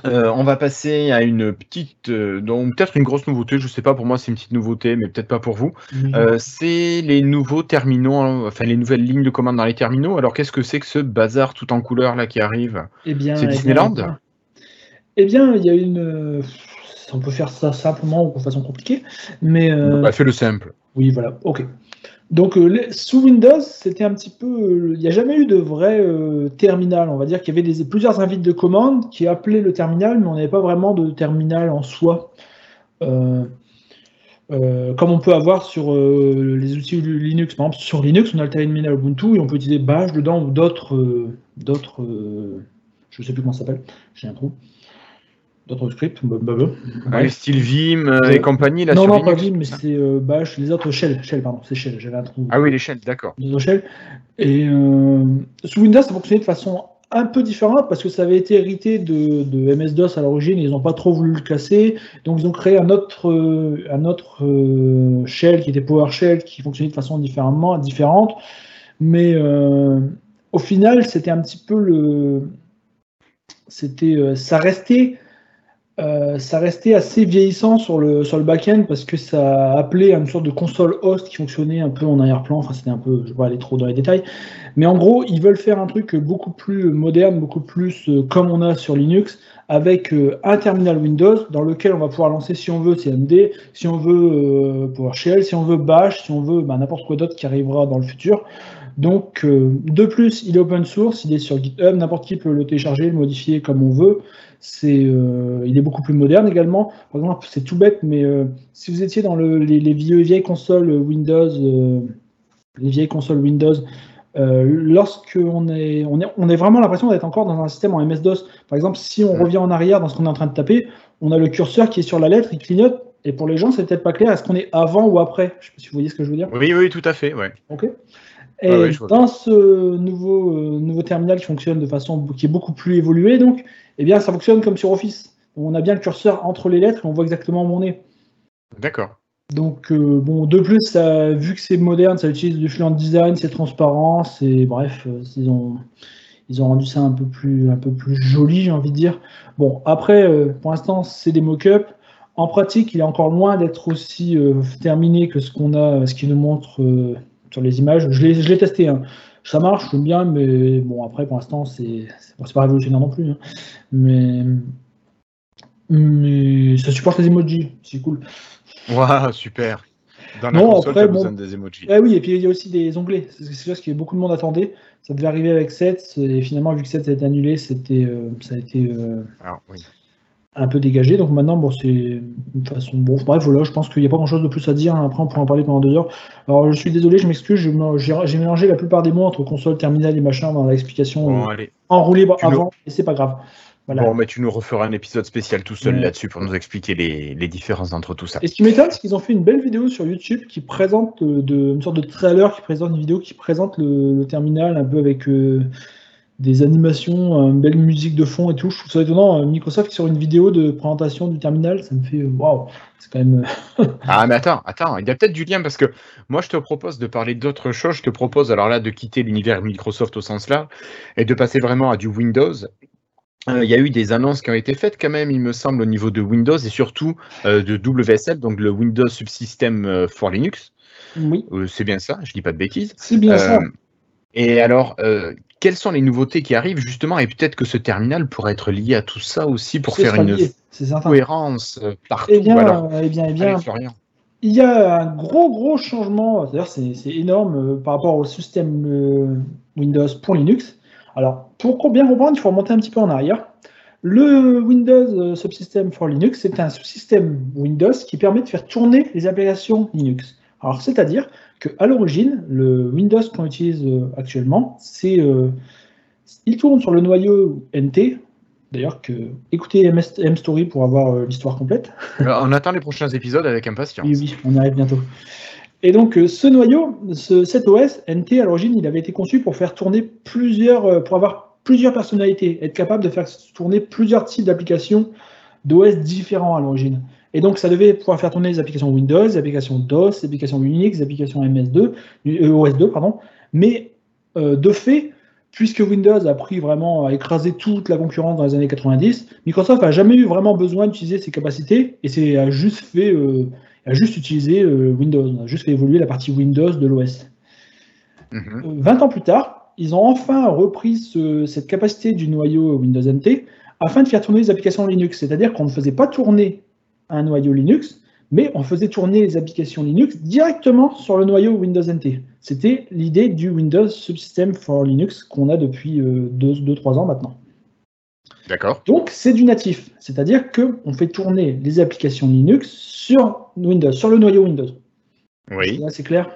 Euh, on va passer à une petite, euh, donc peut-être une grosse nouveauté. Je sais pas, pour moi c'est une petite nouveauté, mais peut-être pas pour vous. Euh, c'est les nouveaux terminaux, enfin les nouvelles lignes de commande dans les terminaux. Alors qu'est-ce que c'est que ce bazar tout en couleur là qui arrive? Eh bien, C'est eh Disneyland? eh bien- Eh bien, il y a une. euh, On peut faire ça simplement ou de façon compliquée, mais euh, Bah, Fais le simple. oui, voilà. Ok. Donc, euh, les- sous Windows, c'était un petit peu. euh, Il n'y a jamais eu de vrai euh, terminal. On va dire qu'il y avait des, plusieurs invites de commande qui appelaient le terminal, mais on n'avait pas vraiment de terminal en soi. Euh, comme on peut avoir sur euh, les outils Linux. Par exemple, sur Linux, on a le terminal Ubuntu et on peut utiliser Bash dedans ou d'autres. euh, d'autres je ne sais plus comment ça s'appelle. J'ai un trou. D'autres scripts. bah, bah, bah. Ouais, style Vim euh, et compagnie là non, sur non, pas Vim, mais ça c'est euh, Bash, les autres Shell. Shell, pardon, c'est Shell. J'avais un trou. Ah oui, l'échelle, d'accord. Les autres Shell. Et euh, sous Windows, ça fonctionnait de façon un peu différente parce que ça avait été hérité de, de MS-DOS à l'origine. Ils n'ont pas trop voulu le casser. Donc, ils ont créé un autre, euh, un autre euh, Shell qui était PowerShell qui fonctionnait de façon différemment, différente. Mais euh, au final, c'était un petit peu le. C'était, euh, ça restait euh, ça restait assez vieillissant sur le, sur le back-end parce que ça appelait à une sorte de console host qui fonctionnait un peu en arrière-plan. Enfin, c'était un peu, je vais pas aller trop dans les détails. Mais en gros, ils veulent faire un truc beaucoup plus moderne, beaucoup plus euh, comme on a sur Linux, avec euh, un terminal Windows dans lequel on va pouvoir lancer, si on veut, CMD, si on veut PowerShell, si on veut Bash, si on veut bah, n'importe quoi d'autre qui arrivera dans le futur. Donc, euh, de plus, il est open source, il est sur GitHub, n'importe qui peut le télécharger, le modifier comme on veut. C'est, euh, il est beaucoup plus moderne également. Par exemple, c'est tout bête, mais euh, si vous étiez dans le- les, les vieux, vieilles consoles Windows, les vieilles consoles Windows, euh, lorsque on est, on est, on est vraiment l'impression d'être encore dans un système en MS-DOS. Par exemple, si on revient en arrière dans ce qu'on est en train de taper, on a le curseur qui est sur la lettre, il clignote. Et pour les gens, c'est peut-être pas clair. Est-ce qu'on est avant ou après? Je sais pas si vous voyez ce que je veux dire. Oui, oui, tout à fait, ouais. Ok. Et dans ce nouveau, euh, nouveau terminal qui fonctionne de façon qui est beaucoup plus évoluée, donc, eh bien, ça fonctionne comme sur Office. On a bien le curseur entre les lettres et on voit exactement où on est. D'accord. Donc, euh, bon, de plus, ça, vu que c'est moderne, ça utilise du fluent design, c'est transparent, c'est bref, euh, ils ont, ils ont rendu ça un peu plus, un peu plus joli, j'ai envie de dire. Bon, après, euh, pour l'instant, c'est des mock-ups. En pratique, il est encore loin d'être aussi terminé que ce qu'on a, ce qu'il nous montre sur les images. Je l'ai, je l'ai testé. hein. Ça marche, j'aime bien, mais bon, après, pour l'instant, c'est, pas révolutionnaire non plus. hein. Mais, mais ça supporte les emojis, c'est cool. Waouh, super. Dans la Non, console, après, bon. besoin des emojis. Eh oui, et puis il y a aussi des onglets. C'est c'est chose que beaucoup de monde attendait. Ça devait arriver avec 7, et finalement, vu que 7 a été annulé, c'était, euh, ça a été euh, Alors, oui. Un peu dégagé. Donc maintenant, bon, c'est une façon. Bon, bref, voilà, je pense qu'il n'y a pas grand chose de plus à dire. Après, on pourra en parler pendant deux heures. Alors, je suis désolé, je m'excuse, j'ai mélangé la plupart des mots entre console, terminal et machin dans l'explication Bon, enroulée avant, et c'est pas grave. Voilà. Bon, mais tu nous referas un épisode spécial tout seul Ouais. là-dessus pour nous expliquer les, les différences entre tout ça. Et ce qui m'étonne, c'est qu'ils ont fait une belle vidéo sur YouTube qui présente euh, de, une sorte de trailer, qui présente une vidéo qui présente le, le terminal un peu avec euh, des animations, une belle musique de fond et tout. Je trouve ça étonnant. euh, Microsoft sur une vidéo de présentation du terminal, ça me fait euh, waouh. C'est quand même. euh, Ah, mais attends, attends, il y a peut-être du lien parce que moi je te propose de parler d'autre chose. Je te propose alors là de quitter l'univers Microsoft au sens là et de passer vraiment à du Windows. Euh, Il y a eu des annonces qui ont été faites quand même, il me semble, au niveau de Windows et surtout euh, de WSL, donc le Windows Subsystem euh, for Linux. Oui, Euh, c'est bien ça, je dis pas de bêtises. c'est bien ça. Euh, et alors, euh, quelles sont les nouveautés qui arrivent justement Et peut-être que ce terminal pourrait être lié à tout ça aussi pour faire une lié, cohérence euh, partout. Eh bien, alors. eh bien, eh bien. Il y a un gros gros changement, d'ailleurs c'est énorme euh, par rapport au système euh, Windows pour Linux. Alors pour bien comprendre, il faut remonter un petit peu en arrière. Le Windows Subsystem for Linux, c'est un sous-système Windows qui permet de faire tourner les applications Linux. Alors c'est-à-dire qu'à l'origine, le Windows qu'on utilise euh, actuellement, c'est euh, il tourne sur le noyau NT. D'ailleurs, que écoutez MS M-Story pour avoir euh, l'histoire complète. On attend les prochains épisodes avec impatience. Oui, oui, on y arrive bientôt. Et donc, ce noyau, ce, cet OS, NT, à l'origine, il avait été conçu pour faire tourner plusieurs, pour avoir plusieurs personnalités, être capable de faire tourner plusieurs types d'applications d'OS différents à l'origine. Et donc, ça devait pouvoir faire tourner les applications Windows, les applications DOS, les applications Unix, les applications MS2, euh, OS2, pardon. Mais euh, de fait, puisque Windows a pris vraiment à écraser toute la concurrence dans les années 90, Microsoft n'a jamais eu vraiment besoin d'utiliser ses capacités et c'est a juste fait, euh, a juste utilisé Windows, a juste fait évoluer la partie Windows de l'OS. Mhm. 20 ans plus tard, ils ont enfin repris ce- cette capacité du noyau Windows NT afin de faire tourner les applications Linux. C'est-à-dire qu'on ne faisait pas tourner un noyau Linux, mais on faisait tourner les applications Linux directement sur le noyau Windows NT. C'était l'idée du Windows Subsystem for Linux qu'on a depuis 2-3 ans maintenant. D'accord. Donc c'est du natif, c'est-à-dire qu'on fait tourner les applications Linux sur Windows, sur le noyau Windows. Oui. C'est clair.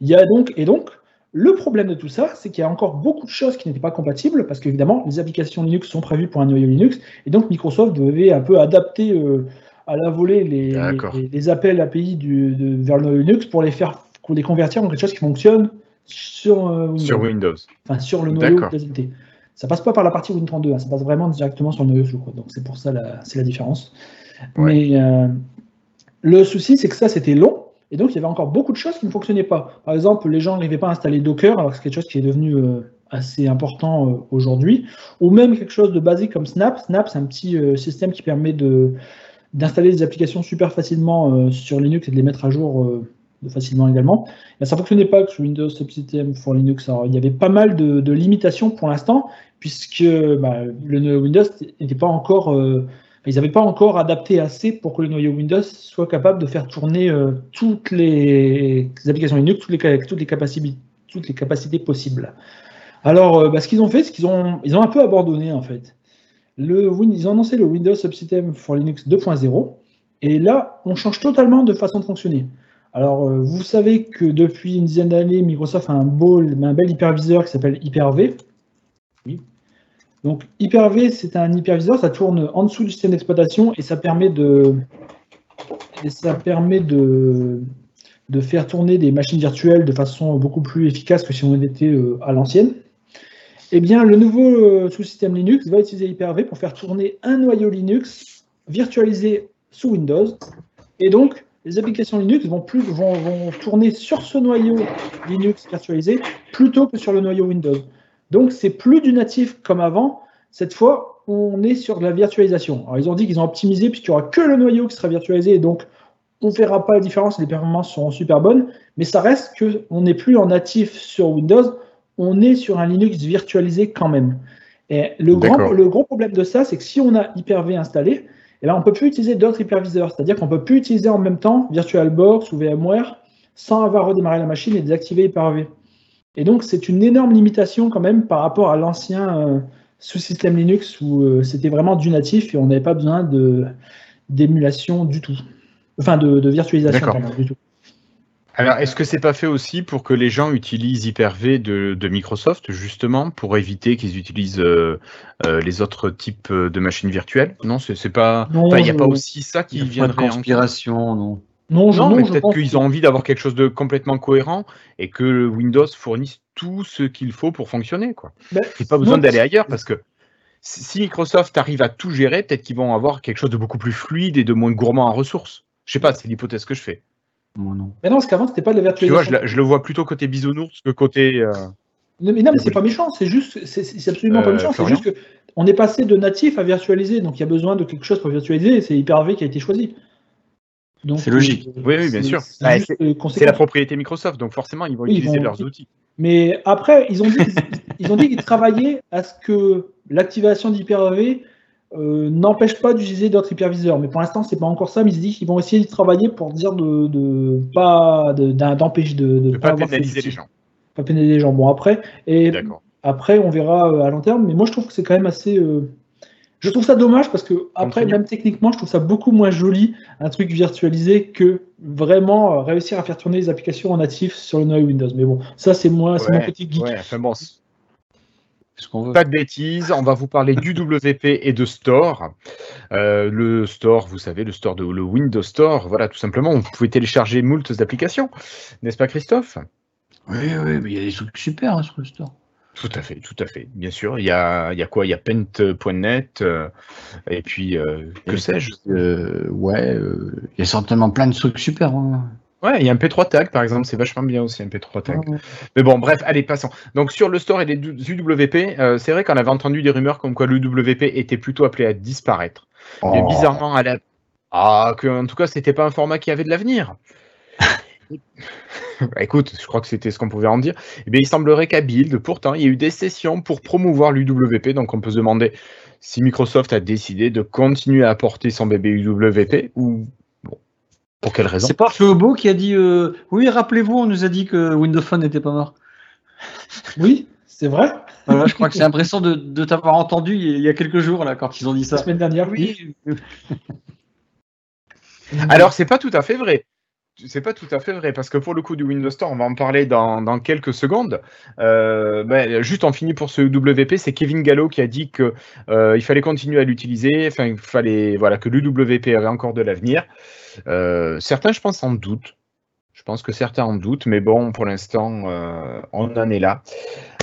Il y a donc, et donc, le problème de tout ça, c'est qu'il y a encore beaucoup de choses qui n'étaient pas compatibles, parce qu'évidemment, les applications Linux sont prévues pour un noyau Linux, et donc Microsoft devait un peu adapter euh, à la volée les, D'accord. les, les appels API du, de, vers le Linux pour les faire pour les convertir en quelque chose qui fonctionne sur euh, Windows, Sur Windows. enfin sur le noyau NT. Ça passe pas par la partie Win32, hein, ça passe vraiment directement sur le noyau, je crois. Donc c'est pour ça la, c'est la différence. Ouais. Mais euh, le souci, c'est que ça, c'était long. Et donc, il y avait encore beaucoup de choses qui ne fonctionnaient pas. Par exemple, les gens n'arrivaient pas à installer Docker, alors que c'est quelque chose qui est devenu euh, assez important aujourd'hui. Ou même quelque chose de basique comme Snap. Snap, c'est un petit euh, système qui permet de, d'installer des applications super facilement euh, sur Linux et de les mettre à jour euh, facilement également. Ça ne fonctionnait pas sur Windows Subsystem for Linux. Il y avait pas mal de, limitations pour l'instant, puisque bah, le noyau Windows n'était pas encore. euh, ils n'avaient pas encore adapté assez pour que le noyau Windows soit capable de faire tourner toutes les, applications Linux, toutes les, capacités, possibles. Alors, bah, ce qu'ils ont fait, c'est qu'ils ont, ils ont un peu abandonné en fait. Le, ils ont annoncé le Windows Subsystem for Linux 2.0, et là, on change totalement de façon de fonctionner. Alors, euh, vous savez que depuis une dizaine d'années, Microsoft a un, beau, un bel hyperviseur qui s'appelle Hyper-V. Oui. Donc, Hyper-V, c'est un hyperviseur, ça tourne en dessous du système d'exploitation et ça permet de, et ça permet de, de faire tourner des machines virtuelles de façon beaucoup plus efficace que si on était euh, à l'ancienne. Eh bien, le nouveau euh, sous-système Linux va utiliser Hyper-V pour faire tourner un noyau Linux virtualisé sous Windows. Et donc, les applications Linux vont, plus, vont, vont tourner sur ce noyau Linux virtualisé plutôt que sur le noyau Windows. Donc, c'est plus du natif comme avant. Cette fois, on est sur de la virtualisation. Alors, ils ont dit qu'ils ont optimisé puisqu'il n'y aura que le noyau qui sera virtualisé et donc on ne verra pas la différence, les performances seront super bonnes, mais ça reste qu'on n'est plus en natif sur Windows, on est sur un Linux virtualisé quand même. Et le, grand, le gros problème de ça, c'est que si on a Hyper-V installé, eh ben, on ne peut plus utiliser d'autres hyperviseurs, c'est-à-dire qu'on ne peut plus utiliser en même temps VirtualBox ou VMware sans avoir redémarré la machine et désactiver Hyper-V. Et donc, c'est une énorme limitation quand même par rapport à l'ancien euh, sous-système Linux où euh, c'était vraiment du natif et on n'avait pas besoin d'émulation du tout. Enfin, de, de virtualisation pardon, du tout. Alors, est-ce que c'est pas fait aussi pour que les gens utilisent Hyper-V de, de Microsoft, justement, pour éviter qu'ils utilisent euh, euh, les autres types de machines virtuelles? Non, c'est pas. Il n'y a pas aussi ça qui pas de viendrait en conspiration, non. Non, je, Non, non, mais peut-être qu'ils que- ont envie d'avoir quelque chose de complètement cohérent et que Windows fournisse tout ce qu'il faut pour fonctionner. quoi. Ben, Il n'y a pas besoin d'aller ailleurs parce que si si Microsoft arrive à tout gérer, peut-être qu'ils vont avoir quelque chose de beaucoup plus fluide et de moins gourmand en ressources. Je sais pas, c'est l'hypothèse que je fais. Moi, non. Mais non, parce qu'avant, c'était pas de la Tu vois, virtualisation. je, le vois plutôt côté bisounours que côté. euh, Non, mais non, mais c'est pas méchant, c'est juste, c'est- c'est absolument pas Euh, méchant, c'est juste que on est passé de natif à virtualisé, donc il y a besoin de quelque chose pour virtualiser, et c'est Hyper-V qui a été choisi. Donc, C'est logique. euh, Oui, oui, bien sûr. C'est Bah, la propriété Microsoft, donc forcément, ils vont Oui, ils utiliser vont- leurs outils. Mais après, ils ont dit, ils ont dit qu'ils travaillaient à ce que l'activation d'Hyper-V euh, n'empêche pas d'utiliser d'autres hyperviseurs. Mais pour l'instant, c'est pas encore ça. Mais ils disent qu'ils vont essayer de travailler pour dire de, de pas d'empêcher de, de, Ne pas pénaliser les gens. Pas pénaliser les gens. Bon après, et. Après, on verra euh, à long terme, mais moi je trouve que c'est quand même assez. euh, Je trouve ça dommage parce que après, Continue. même techniquement, je trouve ça beaucoup moins joli un truc virtualisé que vraiment réussir à faire tourner les applications en natif sur le noyau Windows. Mais bon, ça c'est moi, c'est mon petit geek. Ouais, enfin bon, c'est- C'est ce qu'on veut. Pas de bêtises, on va vous parler du WP et de Store. Euh, le Store, vous savez, le Store de le Windows Store, voilà, tout simplement, vous pouvez télécharger moult applications, n'est-ce pas, Christophe? Oui, oui, mais il y a des trucs super hein, sur le store. Tout à fait, tout à fait. Bien sûr, il y a, il y a quoi? Il y a Paint.net, euh, et puis, euh, que sais-je? Euh, ouais, euh, il y a certainement plein de trucs super. hein. Ouais, il y a un P3 tag, par exemple, c'est vachement bien aussi, un P3 tag. Mais bon, bref, allez, passons. Donc, sur le store et les UWP, euh, c'est vrai qu'on avait entendu des rumeurs comme quoi l'UWP était plutôt appelé à disparaître. Mais Oh. bizarrement, à la... Ah, que, en tout cas, c'était pas un format qui avait de l'avenir. Bah, écoute, je crois que c'était ce qu'on pouvait en dire. Eh bien, il semblerait qu'à Build, pourtant, il y a eu des sessions pour promouvoir l'UWP. Donc, on peut se demander si Microsoft a décidé de continuer à apporter son bébé UWP ou pour quelle raison? C'est pas Flobo qui a dit euh, Oui, rappelez-vous, on nous a dit que Windows Phone n'était pas mort. Oui, c'est vrai. Voilà, je crois que c'est l'impression de, de t'avoir entendu il y a quelques jours là quand ils ont dit La ça. semaine dernière, oui. Oui, Alors, c'est pas tout à fait vrai. C'est pas tout à fait vrai parce que pour le coup du Windows Store, on va en parler dans, quelques secondes. Euh, ben, juste on finit pour ce WP, c'est Kevin Gallo qui a dit que euh, il fallait continuer à l'utiliser, enfin il fallait voilà que l'UWP avait encore de l'avenir. Euh, certains, je pense, en doutent. Je pense que certains en doutent, mais bon, pour l'instant, on en est là.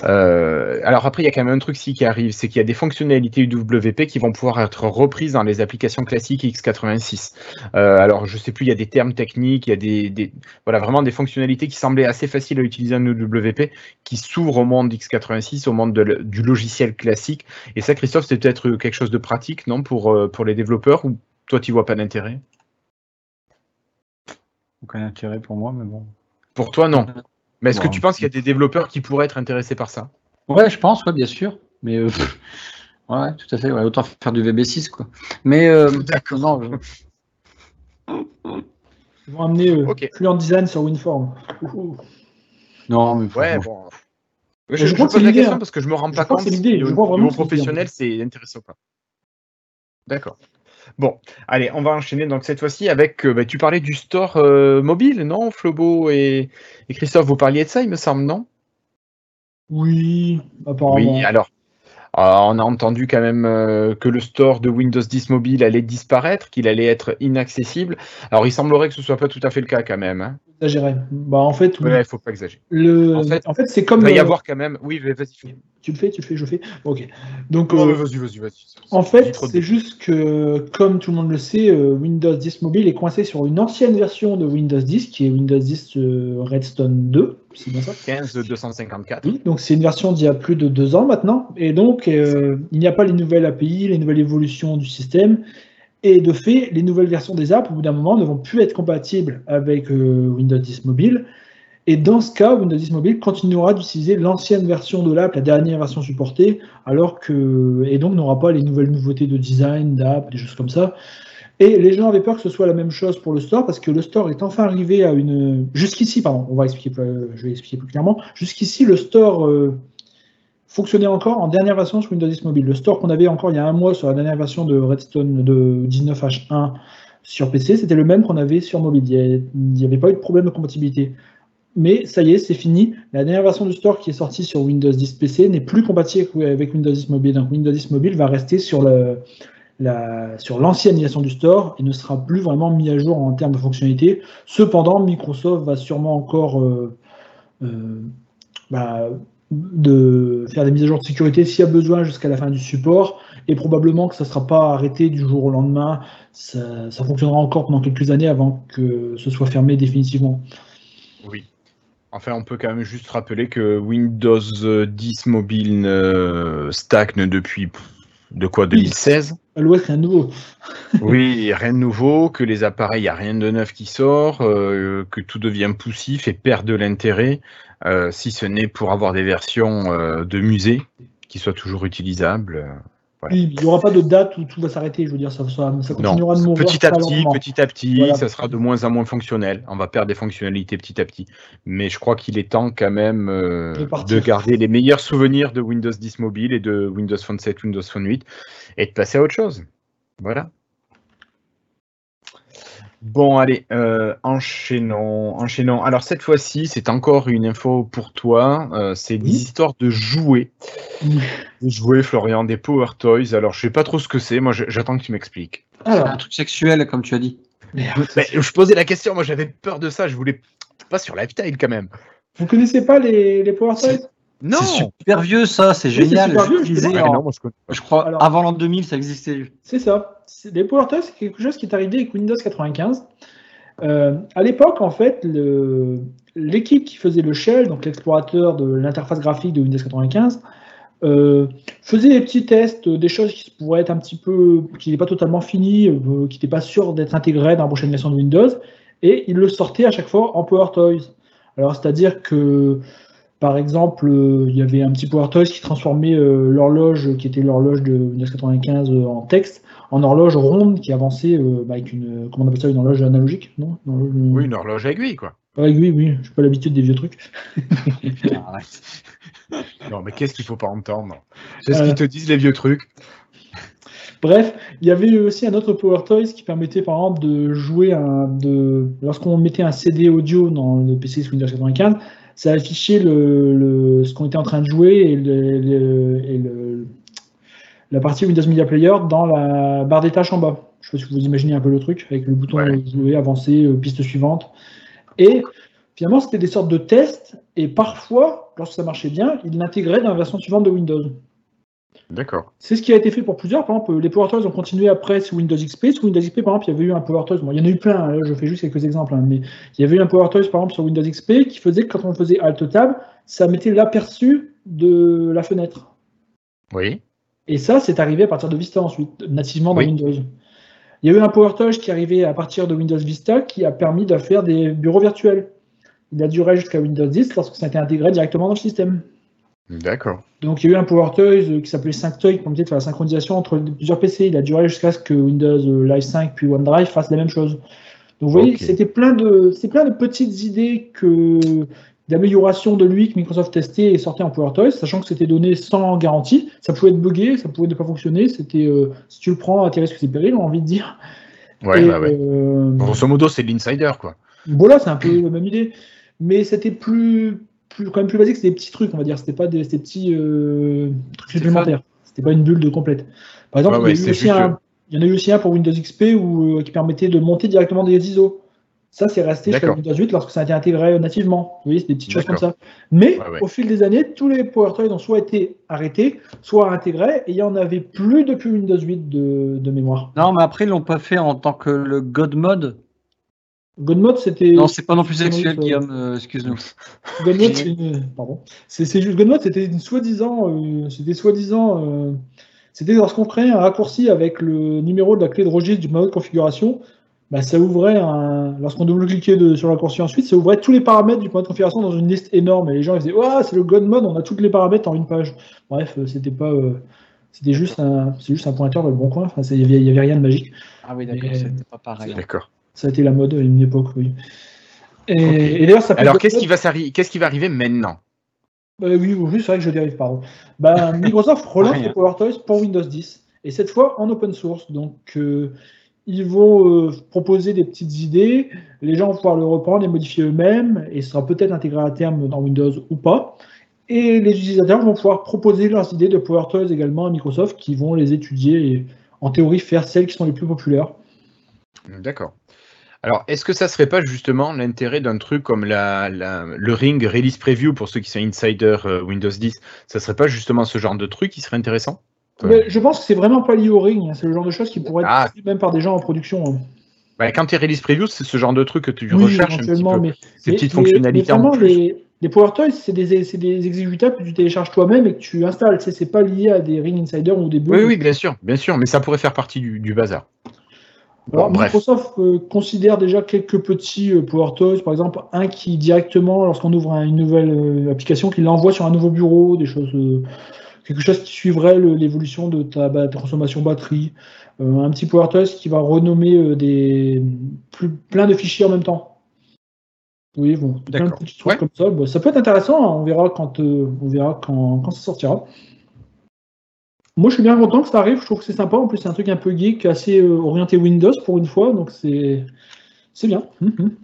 Euh, alors après, il y a quand même un truc qui arrive, c'est qu'il y a des fonctionnalités UWP qui vont pouvoir être reprises dans les applications classiques x86. Euh, alors, je sais plus, il y a des termes techniques, il y a des, des- voilà, vraiment des fonctionnalités qui semblaient assez faciles à utiliser en UWP, qui s'ouvrent au monde x86, au monde de du logiciel classique. Et ça, Christophe, c'est peut-être quelque chose de pratique, non, pour, euh, pour les développeurs, ou toi, tu vois pas d'intérêt? Aucun intérêt pour moi, mais bon. Pour toi, non. Mais est-ce que tu penses qu'il y a des développeurs qui pourraient être intéressés par ça? Ouais, je pense, ouais, bien sûr. Mais euh, ouais, tout à fait. ouais, autant faire du VB6 quoi. Mais euh, D'accord. non, je- Ils vont amener euh, Ok. Fluent Design sur WinForm. Ouh. non, mais Ouais, bon. Je, je je crois que pose la question hein. parce que je me rends Je pas compte c'est l'idée, si je vraiment niveau professionnel c'est intéressant ou pas. D'accord. Bon, allez, on va enchaîner donc cette fois-ci avec. euh, bah, tu parlais du store euh, mobile, non Flobo et, et Christophe, vous parliez de ça, il me semble, non? Oui, apparemment. Oui, alors. euh, on a entendu quand même euh, que le store de Windows 10 mobile allait disparaître, qu'il allait être inaccessible. Alors, il semblerait que ce soit pas tout à fait le cas quand même. Hein. Exagéré. Bah, en fait, oui. Ouais, faut pas exagérer. Le... En En fait, c'est Il comme. va y euh, avoir quand même. Oui, vas-y. Tu le fais, tu le fais, je le fais. Ok. Donc, Non, euh, vas-y, vas-y, vas-y. En fait, c'est juste que, comme tout le monde le sait, euh, Windows 10 Mobile est coincé sur une ancienne version de Windows 10, qui est Windows 10 euh, Redstone 2, c'est bien ça? 15 254. Oui, donc c'est une version d'il y a plus de deux ans maintenant, et donc euh, il n'y a pas les nouvelles API, les nouvelles évolutions du système, et de fait, les nouvelles versions des apps, au bout d'un moment, ne vont plus être compatibles avec euh, Windows 10 Mobile, et dans ce cas, Windows 10 Mobile continuera d'utiliser l'ancienne version de l'app, la dernière version supportée, alors que et donc n'aura pas les nouvelles nouveautés de design, d'app, des choses comme ça. Et les gens avaient peur que ce soit la même chose pour le store parce que le store est enfin arrivé à une. Jusqu'ici, pardon, on va expliquer, je vais expliquer plus clairement. Jusqu'ici, le store euh, fonctionnait encore en dernière version sur Windows 10 Mobile. Le store qu'on avait encore il y a un mois sur la dernière version de Redstone de 19H1 sur PC, c'était le même qu'on avait sur mobile. Il n'y avait pas eu de problème de compatibilité. Mais ça y est, c'est fini. La dernière version du store qui est sortie sur Windows 10 PC n'est plus compatible avec Windows 10 Mobile. Donc Windows 10 Mobile va rester sur le, sur l'ancienne version du store et ne sera plus vraiment mis à jour en termes de fonctionnalité. Cependant, Microsoft va sûrement encore euh, euh, bah, de faire des mises à jour de sécurité s'il y a besoin jusqu'à la fin du support et probablement que ça ne sera pas arrêté du jour au lendemain. Ça, ça fonctionnera encore pendant quelques années avant que ce soit fermé définitivement. Oui. Enfin, on peut quand même juste rappeler que Windows 10 mobile euh, stagne depuis de quoi 2016 À l'ouest, rien de nouveau. Oui, rien de nouveau, que les appareils, il n'y a rien de neuf qui sort, euh, que tout devient poussif et perd de l'intérêt, si ce n'est pour avoir des versions euh, de musée qui soient toujours utilisables. euh. Voilà. Oui, il n'y aura pas de date où tout va s'arrêter. Je veux dire, ça, ça, ça continuera de Non, mourir petit à petit, petit à petit, Voilà. ça sera de moins en moins fonctionnel. On va perdre des fonctionnalités petit à petit. Mais je crois qu'il est temps quand même euh, De de garder les meilleurs souvenirs de Windows 10 mobile et de Windows Phone 7, Windows Phone 8 et de passer à autre chose. Voilà. Bon, allez, euh, enchaînons, enchaînons. Alors cette fois-ci, c'est encore une info pour toi. euh, c'est des Oui. histoires de jouets. Oui. Des jouets, Florian, des Power Toys. Alors je sais pas trop ce que c'est. Moi, j'attends que tu m'expliques. C'est Alors, un truc sexuel, comme tu as dit. merde. Ben, je posais la question, moi j'avais peur de ça, je voulais pas sur Lifetime quand même. vous connaissez pas les, les Power Toys? Non C'est super vieux, ça, c'est c'est génial. super vieux, je disais, justement. Ouais, en- non, moi, je crois, Alors- avant l'an 2000, ça existait. C'est ça. C'est- Les Power Toys, c'est quelque chose qui est arrivé avec Windows 95. Euh, à l'époque, en fait, le- l'équipe qui faisait le shell, donc l'explorateur de l'interface graphique de Windows 95, euh, faisait des petits tests, euh, des choses qui pourraient être un petit peu, qui n'étaient pas totalement finies, euh, qui n'étaient pas sûres d'être intégrées dans la prochaine version de Windows, et ils le sortaient à chaque fois en Power Toys. Alors, c'est-à-dire que, par exemple, euh, il y avait un petit Power Toys qui transformait euh, l'horloge, qui était l'horloge de Windows 95 euh, en texte, en horloge ronde qui avançait euh, bah, avec une, comment on appelle ça, une horloge analogique, non? Une horloge- Oui, une horloge à aiguille, quoi. Ouais, oui, oui, j'ai pas l'habitude des vieux trucs. Non, mais qu'est-ce qu'il faut pas entendre? C'est ce Euh. qu'ils te disent, les vieux trucs. Bref, il y avait aussi un autre Power Toys qui permettait par exemple de jouer un, de, lorsqu'on mettait un CD audio dans le PC sous Windows 95, ça affichait le, le- ce qu'on était en train de jouer et, le, le- et le- la partie Windows Media Player dans la barre des tâches en bas. Je sais pas si vous imaginez un peu le truc avec le bouton Ouais. jouer, avancer, euh, piste suivante. Et finalement, c'était des sortes de tests et parfois, lorsque ça marchait bien, ils l'intégraient dans la version suivante de Windows. D'accord. C'est ce qui a été fait pour plusieurs. Par exemple, les Power Toys ont continué après sous Windows XP. Sous Windows XP, par exemple, il y avait eu un Power Toys. Bon, il y en a eu plein, hein, je fais juste quelques exemples. hein, mais il y avait eu un Power Toys, par exemple, sur Windows XP qui faisait que quand on faisait Alt Tab, ça mettait l'aperçu de la fenêtre. Oui. Et ça, c'est arrivé à partir de Vista ensuite, nativement dans Oui. Windows. Il y a eu un Power Toys qui arrivait à partir de Windows Vista qui a permis de faire des bureaux virtuels. Il a duré jusqu'à Windows 10 lorsque ça a été intégré directement dans le système. D'accord. Donc il y a eu un Power Toys euh, qui s'appelait 5Toy qui permettait de faire la synchronisation entre plusieurs PC. Il a duré jusqu'à ce que Windows euh, Live 5 puis OneDrive fassent la même chose. Donc vous voyez, c'était plein de, c'est plein de petites idées que d'amélioration de lui que Microsoft testait et sortait en Power Toys, sachant que c'était donné sans garantie. Ça pouvait être buggé, ça pouvait ne pas fonctionner. C'était, euh, si tu le prends à tes risques et périls, on a envie de dire. Ouais, Et, bah ouais. euh, Grosso modo, c'est de l'insider, quoi. Bon là, c'est un peu la même idée, mais c'était plus, plus, quand même plus basique. C'était des petits trucs, on va dire. C'était pas des, petits euh, trucs supplémentaires. C'était pas une bulle de complète. Par exemple, Ouais, il, y aussi un- il en a eu aussi un pour Windows XP où, euh, qui permettait de monter directement des ISO. Ça, c'est resté jusqu'à. Windows 8 lorsque ça a été intégré nativement. Vous voyez, c'est des petites choses comme ça. Mais Ouais, ouais. au fil des années, tous les Power Toys ont soit été arrêtés, soit intégrés, et il n'y en avait plus depuis Windows 8 de, de mémoire. Non, mais après, ils l'ont pas fait en tant que le God Mode. Godmode, c'était. Non, c'est pas non plus sexuel, Guillaume, euh, excuse-nous. Godmode, c'est une- pardon. C'est juste Godmode, c'était une soi-disant, euh, c'était soi-disant, euh, c'était lorsqu'on créait un raccourci avec le numéro de la clé de registre du mode de configuration, bah, ça ouvrait un, lorsqu'on double-cliquait sur le raccourci ensuite, ça ouvrait tous les paramètres du mode de configuration dans une liste énorme et les gens ils disaient, ouais, c'est le Godmode, on a tous les paramètres en une page. Bref, c'était pas, euh, C'était juste un, c'est juste un pointeur dans le bon coin. Enfin, il n'y avait, il y avait rien de magique. Ah oui, d'accord, c'était pas pareil. D'accord. Ça a été la mode à une époque, oui. Et, et d'ailleurs, ça Alors, qu'est-ce qui, va qu'est-ce qui va arriver maintenant? Bah oui, oui, c'est vrai que je dérive, pardon. Bah, Microsoft relance les Power Toys pour Windows 10, et cette fois en open source. Donc, euh, ils vont euh, proposer des petites idées, les gens vont pouvoir le reprendre, les modifier eux-mêmes, et ce sera peut-être intégré à terme dans Windows ou pas. Et les utilisateurs vont pouvoir proposer leurs idées de Power Toys également à Microsoft, qui vont les étudier et, en théorie, faire celles qui sont les plus populaires. D'accord. Alors, est-ce que ça serait pas justement l'intérêt d'un truc comme la, la- le Ring Release Preview pour ceux qui sont insider euh, Windows 10 Ça serait pas justement ce genre de truc qui serait intéressant? Mais je pense que c'est vraiment pas lié au ring, hein, c'est le genre de choses qui pourraient être Ah. même par des gens en production. hein. Bah, Quand tu es Release Preview, c'est ce genre de truc que tu Oui, recherches un petit éventuellement, peu. mais Ces Mais- petites mais- fonctionnalités en plus. les, les Power Toys, c'est des, des exécutables que tu télécharges toi-même et que tu installes. C'est pas lié à des Ring Insider ou des bugs. Oui, oui, bien sûr, bien sûr, mais ça pourrait faire partie du, du bazar. Alors, Bon. Microsoft euh, considère déjà quelques petits euh, Power Toys, par exemple un qui directement, lorsqu'on ouvre un- une nouvelle euh, application, qui l'envoie sur un nouveau bureau, des choses, euh, quelque chose qui suivrait l'évolution de ta, ba- ta consommation batterie, un petit Power Toys qui va renommer des plus, plein de fichiers en même temps. Oui, bon, plein de D'accord. petits trucs Ouais. comme ça. Ça peut être intéressant. hein, on verra quand, on verra quand, quand ça sortira. Moi, je suis bien content que ça arrive. Je trouve que c'est sympa. En plus, c'est un truc un peu geek, assez euh, orienté Windows pour une fois. Donc, c'est bien. Mhm.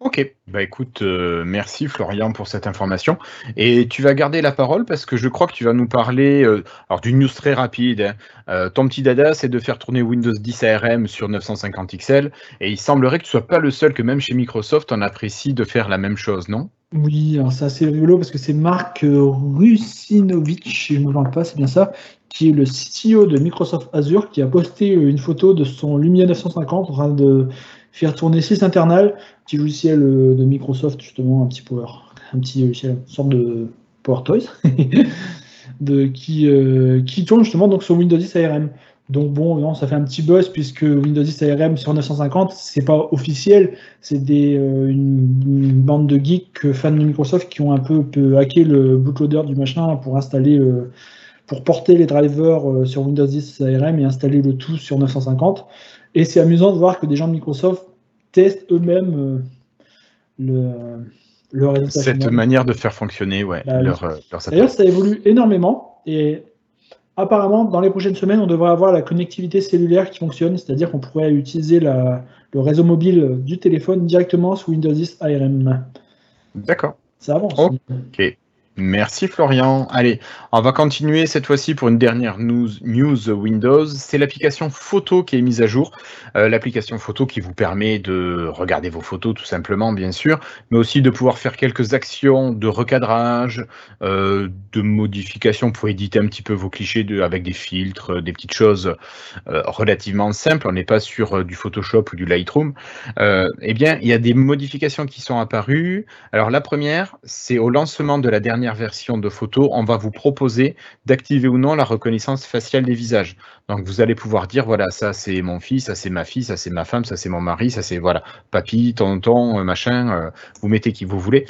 Ok, bah écoute, euh, merci Florian pour cette information. Et tu vas garder la parole parce que je crois que tu vas nous parler euh, alors d'une news très rapide. hein. Euh, ton petit dada, c'est de faire tourner Windows 10 ARM sur 950 XL. Et il semblerait que tu sois pas le seul que même chez Microsoft, on apprécie de faire la même chose, non? Oui, c'est assez rigolo parce que c'est Marc Rusinovich, si je ne me trompe pas, c'est bien ça, qui est le CTO de Microsoft Azure, qui a posté une photo de son Lumia 950 en train de faire tourner SysInternal, petit logiciel euh, de Microsoft, justement, un petit Power, un petit logiciel, une sorte de Power Toys, de, qui, euh, qui tourne justement donc sur Windows 10 ARM. Donc bon, non, ça fait un petit buzz puisque Windows 10 ARM sur 950, c'est pas officiel, c'est des, euh, une, bande de geeks fans de Microsoft qui ont un peu, hacké le bootloader du machin pour installer, pour porter les drivers sur Windows 10 ARM et installer le tout sur 950. Et c'est amusant de voir que des gens de Microsoft testent eux-mêmes euh, le, le résultat Cette final. manière de faire fonctionner ouais, Bah oui. leur, euh, leur satellite. D'ailleurs, ça évolue énormément et apparemment, dans les prochaines semaines, on devrait avoir la connectivité cellulaire qui fonctionne, c'est-à-dire qu'on pourrait utiliser la- le réseau mobile du téléphone directement sous Windows 10 ARM. D'accord. Ça avance. Ok. Merci Florian. Allez, on va continuer cette fois-ci pour une dernière news, news Windows. C'est l'application photo qui est mise à jour. Euh, l'application photo qui vous permet de regarder vos photos tout simplement, bien sûr, mais aussi de pouvoir faire quelques actions de recadrage, euh, de modification pour éditer un petit peu vos clichés avec des filtres, des petites choses euh, relativement simples. On n'est pas sur du Photoshop ou du Lightroom. Eh bien, il y a des modifications qui sont apparues. Alors la première, c'est au lancement de la dernière version de photo, on va vous proposer d'activer ou non la reconnaissance faciale des visages. Donc vous allez pouvoir dire voilà, ça c'est mon fils, ça c'est ma fille, ça c'est ma femme, ça c'est mon mari, ça c'est voilà, papy, tonton, euh, machin, euh, vous mettez qui vous voulez.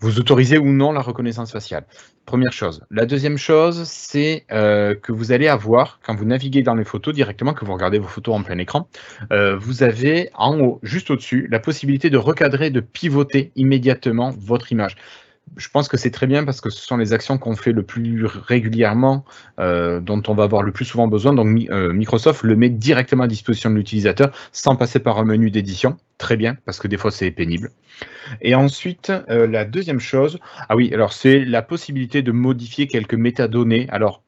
Vous autorisez ou non la reconnaissance faciale. Première chose. La deuxième chose, c'est euh, que vous allez avoir, quand vous naviguez dans les photos directement, que vous regardez vos photos en plein écran, vous avez en haut, juste au-dessus, la possibilité de recadrer, de pivoter immédiatement votre image. Je pense que c'est très bien parce que ce sont les actions qu'on fait le plus régulièrement, euh, dont on va avoir le plus souvent besoin. Donc euh, Microsoft le met directement à disposition de l'utilisateur sans passer par un menu d'édition. Très bien, parce que des fois c'est pénible. Et ensuite, euh, la deuxième chose, ah oui, alors c'est la possibilité de modifier quelques métadonnées. Alors,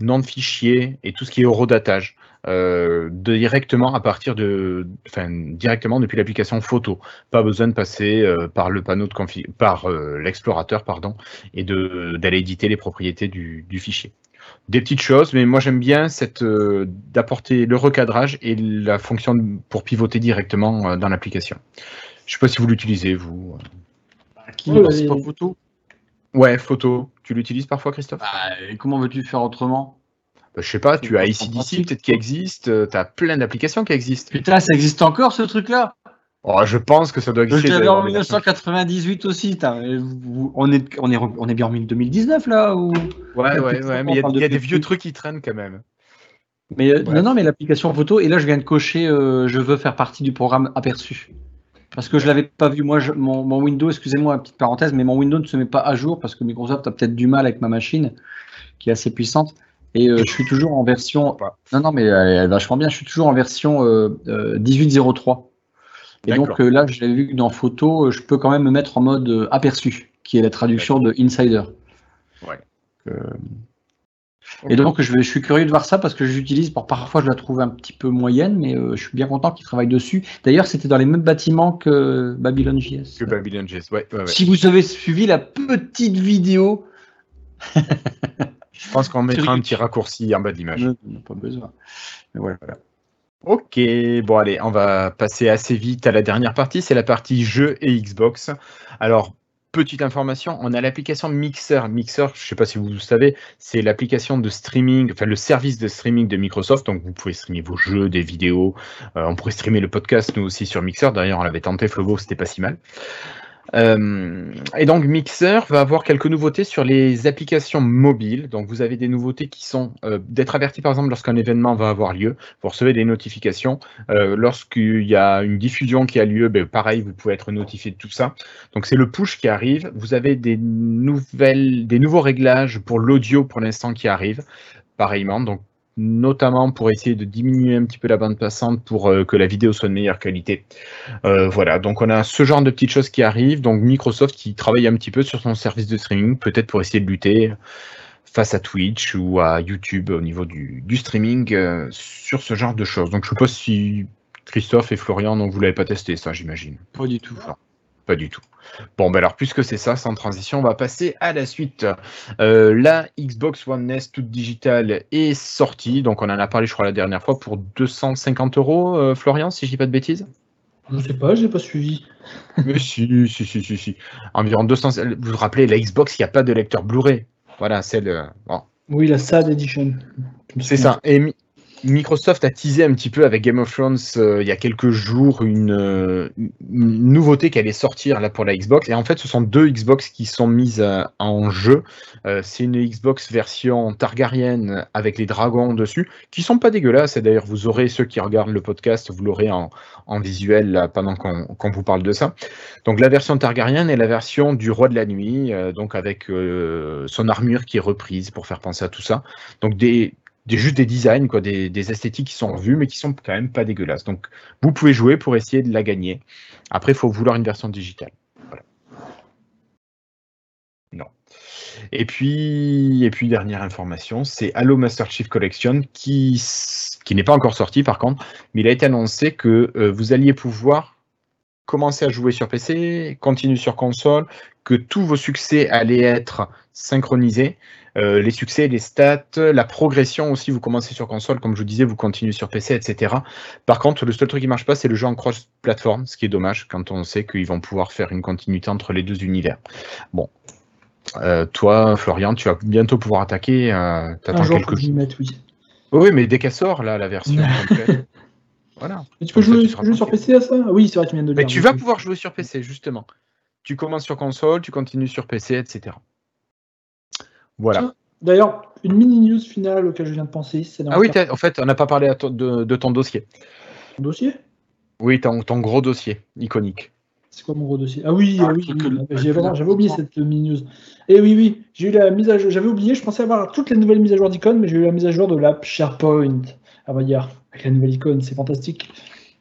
nom de fichier et tout ce qui est horodatage euh, directement à partir de, enfin directement depuis l'application photo. Pas besoin de passer euh, par le panneau de config, par euh, l'explorateur pardon, et de d'aller éditer les propriétés du, du fichier. Des petites choses, mais moi j'aime bien cette euh, d'apporter le recadrage et la fonction pour pivoter directement euh, dans l'application. Je sais pas si vous l'utilisez vous. Qui passe photo? Ouais, photo. Tu l'utilises parfois, Christophe? Bah, et Comment veux-tu faire autrement? Bah, Je sais pas. Tu as ICDC peut-être qui existe. Tu as plein d'applications qui existent. Putain, ça existe encore ce truc-là? Oh, je pense que ça doit Je exister. l'avais d'ailleurs, en les versions. 1998 aussi. On est, on, est, on est bien en 2019 là ou... Ouais, ouais, ouais, mais il y a, parle il y a de des vieux trucs qui traînent quand même. Mais euh, non, non, mais l'application photo, et là je viens de cocher, euh, je veux faire partie du programme aperçu. Parce que je l'avais pas vu, moi, je- mon, mon Windows, excusez-moi, petite parenthèse, mais mon Windows ne se met pas à jour parce que Microsoft a peut-être du mal avec ma machine, qui est assez puissante. Et euh, je suis toujours en version. Non, non, mais elle est vachement bien. Je suis toujours en version euh, euh, 18.03. Et donc euh, là, j'ai vu que dans photo, euh, je peux quand même me mettre en mode euh, aperçu, qui est la traduction de Insider. Ouais. Euh, et donc, je, vais, je suis curieux de voir ça parce que j'utilise, parfois je la trouve un petit peu moyenne, mais euh, je suis bien content qu'ils travaillent dessus. D'ailleurs, c'était dans les mêmes bâtiments que Babylon JS. Que Babylon JS. Ouais, ouais, ouais. Si vous avez suivi la petite vidéo, Je pense qu'on mettra un petit raccourci en bas de l'image. non, non, pas besoin. Mais voilà. Ok, bon allez, on va passer assez vite à la dernière partie, c'est la partie jeux et Xbox. Alors, petite information, on a l'application Mixer. Mixer, je ne sais pas si vous le savez, c'est l'application de streaming, enfin le service de streaming de Microsoft, donc vous pouvez streamer vos jeux, des vidéos, Euh, on pourrait streamer le podcast nous aussi sur Mixer, d'ailleurs on l'avait tenté Flobo, c'était pas si mal. Euh, et donc Mixer va avoir quelques nouveautés sur les applications mobiles. Donc vous avez des nouveautés qui sont euh, d'être averti par exemple lorsqu'un événement va avoir lieu. Vous recevez des notifications. Euh, Lorsqu'il y a une diffusion qui a lieu, ben, pareil, vous pouvez être notifié de tout ça. Donc c'est le push qui arrive. Vous avez des nouvelles, des nouveaux réglages pour l'audio pour l'instant qui arrivent. Pareillement, notamment pour essayer de diminuer un petit peu la bande passante pour euh, que la vidéo soit de meilleure qualité. Euh, voilà, donc on a ce genre de petites choses qui arrivent. Donc Microsoft qui travaille un petit peu sur son service de streaming, peut-être pour essayer de lutter face à Twitch ou à YouTube au niveau du, du streaming euh, sur ce genre de choses. Donc je ne sais pas si Christophe et Florian, donc vous l'avez pas testé ça, j'imagine. Pas du tout. Pas du tout. Bon, ben alors, puisque c'est ça, sans transition, on va passer à la suite. Euh, la Xbox One S toute digitale est sortie, donc on en a parlé, je crois, la dernière fois, pour 250 euros, euh, Florian, si je dis pas de bêtises. Je sais pas, j'ai pas suivi. Mais si, si, si, si, si. Environ 200. Vous vous rappelez, la Xbox, il n'y a pas de lecteur Blu-ray. Voilà, c'est le. bon, Oui, la SAD Edition. Je C'est ça. Et Microsoft a teasé un petit peu avec Game of Thrones euh, il y a quelques jours une, euh, une nouveauté qui allait sortir là pour la Xbox. Et en fait, ce sont deux Xbox qui sont mises euh, en jeu. C'est une Xbox version Targaryen avec les dragons dessus, qui sont pas dégueulasses. Et d'ailleurs, vous aurez ceux qui regardent le podcast, vous l'aurez en, en visuel là, pendant qu'on vous parle de ça. Donc la version Targaryen est la version du roi de la nuit, donc avec son armure qui est reprise pour faire penser à tout ça. Donc des, juste des designs, quoi, des, esthétiques qui sont revues, mais qui sont quand même pas dégueulasses. Donc vous pouvez jouer pour essayer de la gagner. Après, il faut vouloir une version digitale. Non. Et puis, et puis dernière information, c'est Halo Master Chief Collection qui n'est pas encore sorti par contre, mais il a été annoncé que euh, vous alliez pouvoir commencer à jouer sur PC, continuer sur console, que tous vos succès allaient être synchronisés. Euh, les succès, les stats, la progression aussi, vous commencez sur console, comme je vous disais, vous continuez sur PC, etc. Par contre, le seul truc qui marche pas, c'est le jeu en cross-platform, ce qui est dommage quand on sait qu'ils vont pouvoir faire une continuité entre les deux univers. Bon. Euh, toi, Florian, tu vas bientôt pouvoir attaquer. Euh, Un T'attends jour, quelques jours. mette, oui. Oui, mais dès qu'elle sort, là, la version complète. Voilà. Mais tu peux ça, jouer, tu sur. PC à ça? Oui, c'est vrai, tu viens de le Mais dire. tu vas pouvoir jouer sur PC, justement. Tu commences sur console, tu continues sur PC, etc. Voilà. D'ailleurs, une mini news finale auquel je viens de penser, c'est dans Ah oui, en fait, on n'a pas parlé à ton- de, de ton dossier. dossier? Oui, ton, ton gros dossier, iconique. C'est quoi mon gros dossier? Ah oui, Ah, oui, oui, j'avais oublié cette mini news. Et oui, oui, j'ai eu la mise à jour. J'avais oublié, je pensais avoir toutes les nouvelles mises à jour d'icônes, mais j'ai eu la mise à jour de l'app SharePoint. Ah bah hier, avec la nouvelle icône, c'est fantastique.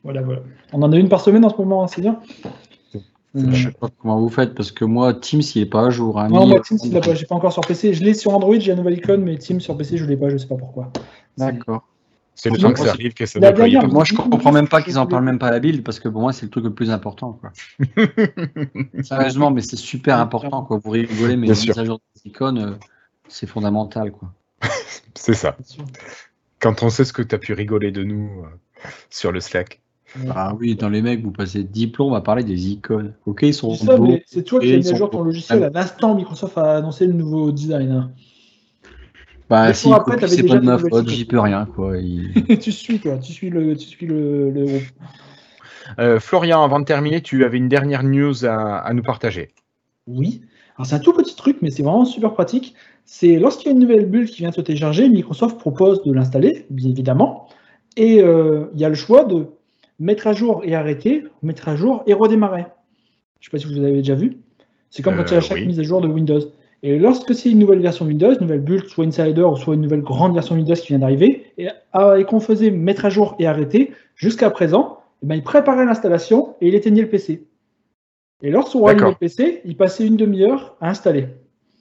Voilà, voilà. On en a une par semaine en ce moment, hein, c'est bien. Je sais pas comment vous faites parce que moi, Teams, il est pas à jour. hein, Non, moi Teams, il l'a pas, j'ai pas encore sur PC. Je l'ai sur Android, j'ai la nouvelle icône, mais Teams sur PC, je l'ai pas, je sais pas pourquoi. D'accord. C'est le temps que ça arrive que ça la déploie. dernière- Moi, je comprends même pas qu'ils en parlent même pas à la build parce que pour moi, c'est le truc le plus important. Quoi. Sérieusement, mais c'est super important. Quoi. Vous rigolez, mais les à jour des icônes, euh, c'est fondamental. Quoi. C'est ça. Quand on sait ce que tu as pu rigoler de nous euh, sur le Slack. Ah oui, dans les mecs, vous passez 10 plombs, on va parler des icônes. Ok, ils sont C'est ça, beaux. mais c'est toi qui as mis à jour ton logiciel à l'instant. Microsoft a annoncé le nouveau design. hein. Bah, si, c'est déjà pas de des ma faute, j'y peux rien. Quoi. Il- tu suis, toi, tu suis le, tu suis le, le groupe. Euh, Florian, avant de terminer, tu avais une dernière news à, nous partager. Oui. Alors c'est un tout petit truc, mais c'est vraiment super pratique. C'est lorsqu'il y a une nouvelle bulle qui vient de se télécharger, Microsoft propose de l'installer, bien évidemment. Et euh, il y a le choix de mettre à jour et arrêter, mettre à jour et redémarrer. Je ne sais pas si vous avez déjà vu. C'est comme quand il y a chaque mise à jour de Windows. Et lorsque c'est une nouvelle version Windows, une nouvelle build, soit Insider ou soit une nouvelle grande version Windows qui vient d'arriver, et, ah, qu'on faisait mettre à jour et arrêter, jusqu'à présent, eh ben, il préparait l'installation et il éteignait le PC. Et lorsqu'on rallumait le PC, il passait une demi-heure à installer.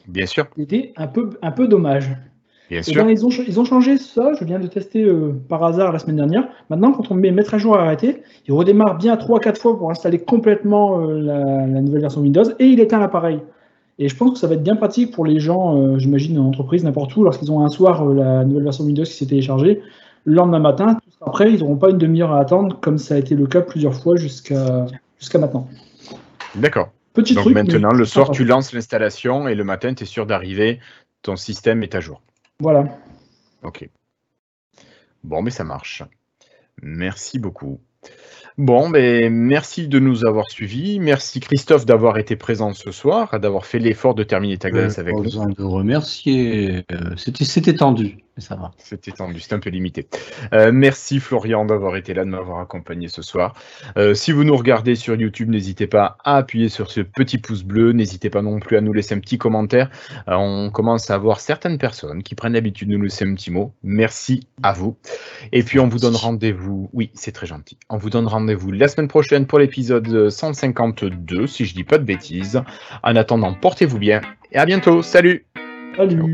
Bien sûr. C'était un peu, un peu dommage. Bien sûr. ils, ont, ils ont changé ça, je viens de tester euh, par hasard la semaine dernière. Maintenant, quand on met mettre à jour et arrêter, il redémarre bien 3-4 fois pour installer complètement euh, la, la, nouvelle version Windows et il éteint l'appareil. Et je pense que ça va être bien pratique pour les gens, euh, j'imagine, en entreprise, n'importe où, lorsqu'ils ont un soir la nouvelle version Windows qui s'est téléchargée. Le lendemain matin, après, ils n'auront pas une demi-heure à attendre, comme ça a été le cas plusieurs fois jusqu'à jusqu'à maintenant. D'accord. Petit Donc maintenant, le soir, tu lances l'installation et le matin, tu es sûr d'arriver, ton système est à jour. Voilà. Ok. Bon, mais ça marche. Merci beaucoup. Bon, ben, merci de nous avoir suivis. Merci Christophe d'avoir été présent ce soir, d'avoir fait l'effort de terminer ta glace avec nous. besoin de remercier. Euh, c'était tendu ça va. C'était tendu, c'est un peu limité. Euh, merci Florian d'avoir été là, de m'avoir accompagné ce soir. Euh, si vous nous regardez sur YouTube, n'hésitez pas à appuyer sur ce petit pouce bleu. N'hésitez pas non plus à nous laisser un petit commentaire. Euh, on commence à voir certaines personnes qui prennent l'habitude de nous laisser un petit mot. Merci à vous. Et puis on vous donne rendez-vous. Oui, c'est très gentil. On vous donne rendez-vous la semaine prochaine pour l'épisode 152, si je dis pas de bêtises. En attendant, portez-vous bien et à bientôt. Salut. Salut.